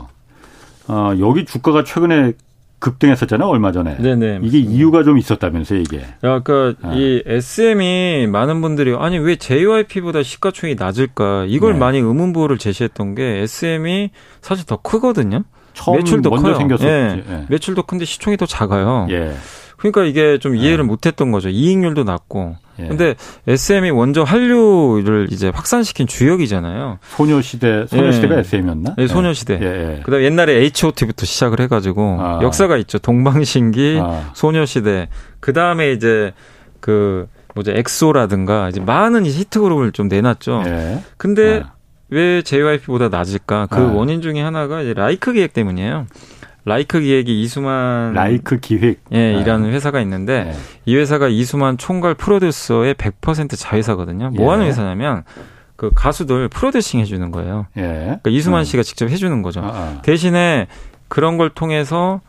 어, 여기 주가가 최근에 급등했었잖아요 얼마 전에. 네네. 이게 이유가 좀 있었다면서 이게. 그러니까 아. 이 SM이 많은 분들이 아니 왜 JYP보다 시가총이 낮을까 이걸 네. 많이 의문부호를 제시했던 게 SM이 사실 더 크거든요. 매출도 커요. 생겼었지. 예. 예. 매출도 큰데 시총이 더 작아요. 예. 그러니까 이게 좀 이해를 네. 못했던 거죠. 이익률도 낮고. 예. 근데 SM이 먼저 한류를 이제 확산시킨 주역이잖아요. 소녀시대, 소녀시대가 예. SM이었나? 네, 소녀시대. 예. 예. 그다음 옛날에 H.O.T.부터 시작을 해가지고 아. 역사가 있죠. 동방신기, 아. 소녀시대. 그 다음에 이제 그 뭐죠 엑소라든가 이제 많은 히트 그룹을 좀 내놨죠. 예. 근데 아. 왜 JYP보다 낮을까? 그 네. 원인 중에 하나가 이제 라이크 기획 때문이에요. 라이크 기획이 이수만 라이크 기획 예, 네. 이라는 회사가 있는데 네. 이 회사가 이수만 총괄 프로듀서의 100% 자회사거든요. 뭐 하는 예. 회사냐면 그 가수들 프로듀싱 해주는 거예요. 예. 그러니까 이수만 음. 씨가 직접 해주는 거죠. 아, 아. 대신에 그런 걸 통해서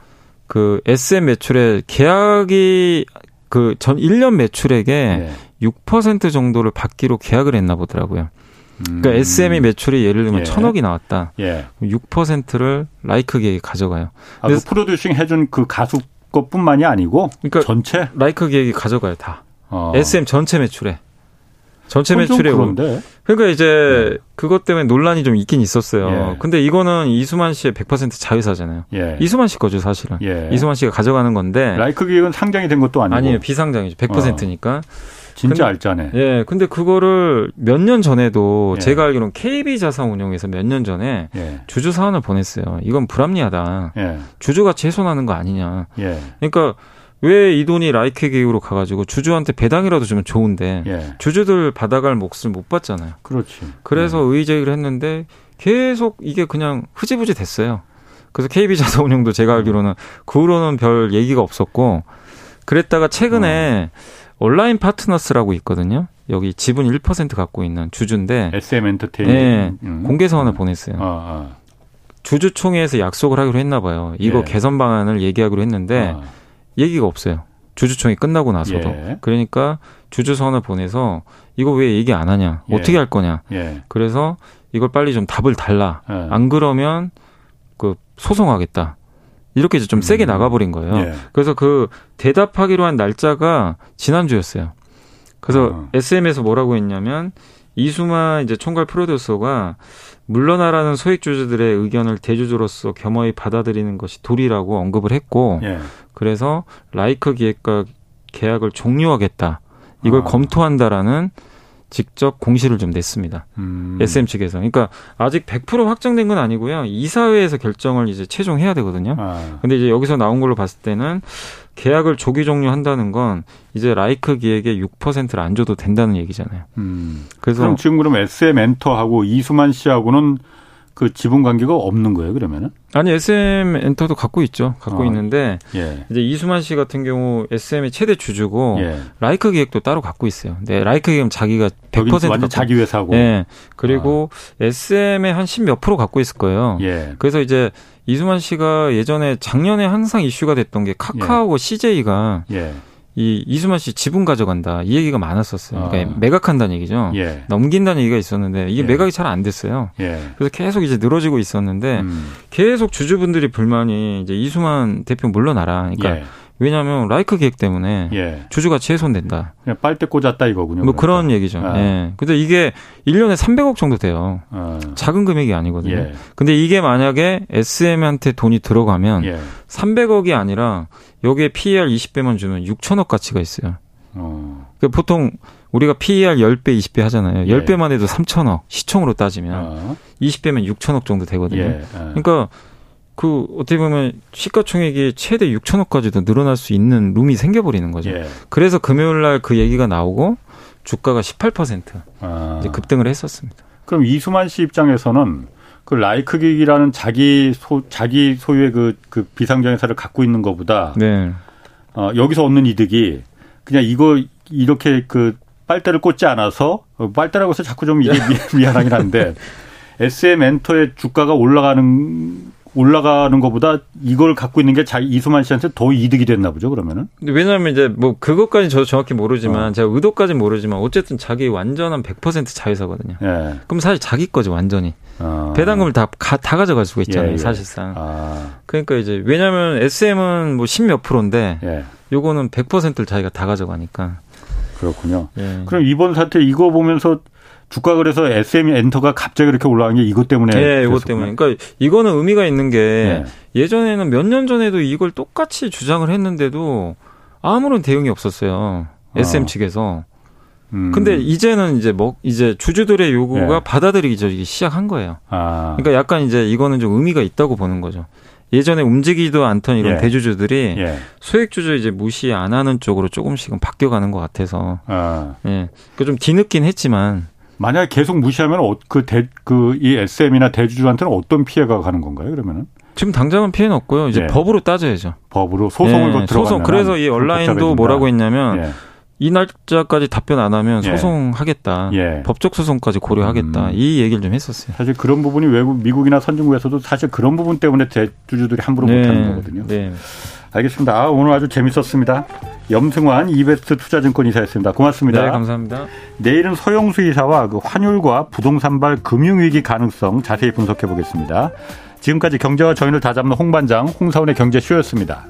그 SM 매출의 계약이 그 전 1년 매출액의 예. 6% 정도를 받기로 계약을 했나 보더라고요. 그러니까 음. SM의 매출이 예를 들면 예. 천억이 나왔다. 예. 6%를 라이크 기획이 가져가요. 아, 그 프로듀싱 해준 그 가수 것뿐만이 아니고 그러니까 전체 라이크 기획이 가져가요 다. 어. SM 전체 매출에. 전체 매출에 그런데. 그러니까 이제 네. 그것 때문에 논란이 좀 있긴 있었어요. 예. 근데 이거는 이수만 씨의 100% 자회사잖아요. 예. 이수만 씨 거죠, 사실은. 예. 이수만 씨가 가져가는 건데. 라이크 기획은 상장이 된 것도 아니고. 아니에요. 비상장이죠. 100%니까. 어. 진짜 근데, 알짜네. 예. 근데 그거를 몇 년 전에도 예. 제가 알기로는 KB 자산운용에서 몇 년 전에 예. 주주 사안을 보냈어요. 이건 불합리하다. 예. 주주가 훼손하는 거 아니냐. 그러니까 왜 이 돈이 라이크 계획으로 가가지고 주주한테 배당이라도 주면 좋은데 예. 주주들 받아갈 몫을 못 받잖아요. 그렇지. 그래서 예. 의제기를 했는데 계속 이게 그냥 흐지부지 됐어요. 그래서 KB 자산운용도 제가 알기로는 그 후로는 별 얘기가 없었고 그랬다가 최근에 어. 온라인 파트너스라고 있거든요. 여기 지분 1% 갖고 있는 주주인데 SM 엔터테인먼트 네, 음. 공개 서한을 음. 보냈어요. 어, 어. 주주총회에서 약속을 하기로 했나 봐요. 이거 예. 개선 방안을 얘기하기로 했는데 어. 얘기가 없어요. 주주총회 끝나고 나서도. 예. 그러니까 주주선을 보내서 이거 왜 얘기 안 하냐? 예. 어떻게 할 거냐? 예. 그래서 이걸 빨리 좀 답을 달라. 예. 안 그러면 그 소송하겠다. 이렇게 좀 음. 세게 나가버린 거예요. 예. 그래서 그 대답하기로 한 날짜가 지난주였어요. 그래서 어. SM에서 뭐라고 했냐면 이수만 이제 총괄 프로듀서가 물러나라는 소액주주들의 의견을 대주주로서 겸허히 받아들이는 것이 도리라고 언급을 했고 예. 그래서 라이크 기획과 계약을 종료하겠다. 이걸 아. 검토한다라는 직접 공시를 좀 냈습니다. 음. SM 측에서. 그러니까 아직 100% 확정된 건 아니고요. 이사회에서 결정을 이제 최종 해야 되거든요. 아. 근데 이제 여기서 나온 걸로 봤을 때는 계약을 조기 종료한다는 건 이제 라이크 기획의 6%를 안 줘도 된다는 얘기잖아요. 음. 그래서 그럼 지금 그럼 SM 엔터하고 이수만 씨하고는 그 지분 관계가 없는 거예요, 그러면은? 아니, SM 엔터도 갖고 있죠. 갖고 어. 있는데 예. 이제 이수만 씨 같은 경우 SM의 최대 주주고 예. 라이크 기획도 따로 갖고 있어요. 근데 라이크 기획은 자기가 100% 완전 갖고, 자기 회사고. 예. 그리고 어. SM의 한10몇 프로 갖고 있을 거예요. 예. 그래서 이제 이수만 씨가 예전에 작년에 항상 이슈가 됐던 게 카카오와 예. CJ가 예. 이 이수만 씨 지분 가져간다 이 얘기가 많았었어요. 그러니까 어. 매각한다는 얘기죠. 예. 넘긴다는 얘기가 있었는데 이게 예. 매각이 잘 안 됐어요. 예. 그래서 계속 이제 늘어지고 있었는데 음. 계속 주주분들이 불만이 이제 이수만 대표 물러나라. 그러니까 예. 왜냐하면 라이크 계획 때문에 예. 주주가치 훼손된다. 그냥 빨대 꽂았다 이거군요. 뭐 그러니까. 그런 얘기죠. 아. 예. 근데 이게 1년에 300억 정도 돼요. 아. 작은 금액이 아니거든요. 예. 근데 이게 만약에 SM한테 돈이 들어가면 예. 300억이 아니라 여기에 PER 20배만 주면 6천억 가치가 있어요. 어. 그러니까 보통 우리가 PER 10배, 20배 하잖아요. 예. 10배만 해도 3천억, 시총으로 따지면 어. 20배면 6천억 정도 되거든요. 예. 예. 그러니까 그 어떻게 보면 시가총액이 최대 6천억까지도 늘어날 수 있는 룸이 생겨버리는 거죠. 예. 그래서 금요일 날 그 얘기가 나오고 주가가 18% 아. 이제 급등을 했었습니다. 그럼 이수만 씨 입장에서는 그 라이크 기기라는 자기 소 자기 소유의 그, 그 비상장 회사를 갖고 있는 것보다 네. 어, 여기서 얻는 이득이 그냥 이거 이렇게 그 빨대를 꽂지 않아서 어, 빨대라고 해서 자꾸 좀 이게 미안하긴 한데 SM 엔터의 주가가 올라가는 올라가는 것보다 이걸 갖고 있는 게 자기 이수만 씨한테 더 이득이 됐나 보죠 그러면은. 왜냐하면 이제 뭐 그것까지 저도 정확히 모르지만 어. 제가 의도까지 모르지만 어쨌든 자기 완전한 100% 자회사거든요. 예. 그럼 사실 자기 거죠 완전히. 어. 배당금을 다, 가, 다 가져갈 수가 있잖아요 예, 예. 사실상. 아. 그러니까 이제 왜냐하면 SM은 뭐 10몇 프로인데 예. 요거는 100%를 자기가 다 가져가니까. 그렇군요. 예. 그럼 이번 사태 이거 보면서 주가 그래서 SM 엔터가 갑자기 이렇게 올라간 게 이것 때문에. 네, 이것 때문에. 그러니까 이거는 의미가 있는 게 네. 예전에는 몇 년 전에도 이걸 똑같이 주장을 했는데도 아무런 대응이 없었어요. SM 어. 측에서. 음. 근데 이제는 이제 뭐 이제 주주들의 요구가 네. 받아들이기 시작한 거예요. 아. 그러니까 약간 이제 이거는 좀 의미가 있다고 보는 거죠. 예전에 움직이지도 않던 이런 예. 대주주들이 예. 소액 주주 이제 무시 안 하는 쪽으로 조금씩은 바뀌어가는 것 같아서 아. 예, 그좀 뒤늦긴 했지만 만약에 계속 무시하면 어, 그 대, 그이 SM이나 대주주한테는 어떤 피해가 가는 건가요? 그러면은? 지금 당장은 피해는 없고요. 이제 예. 법으로 따져야죠. 법으로 소송을 네, 소송. 그래서 이 온라인도 뭐라고 했냐면 예. 이 날짜까지 답변 안 하면 예. 소송하겠다. 예. 법적 소송까지 고려하겠다. 음. 이 얘기를 좀 했었어요. 사실 그런 부분이 외국 미국이나 선진국에서도 사실 그런 부분 때문에 대주주들이 함부로 네. 못하는 거거든요. 네. 알겠습니다. 아, 오늘 아주 재밌었습니다. 염승환 이베스트 투자증권 이사였습니다. 고맙습니다. 네, 감사합니다. 내일은 서영수 이사와 그 환율과 부동산발 금융위기 가능성 자세히 분석해 보겠습니다. 지금까지 경제와 정의를 다잡는 홍반장 홍사원의 경제쇼였습니다.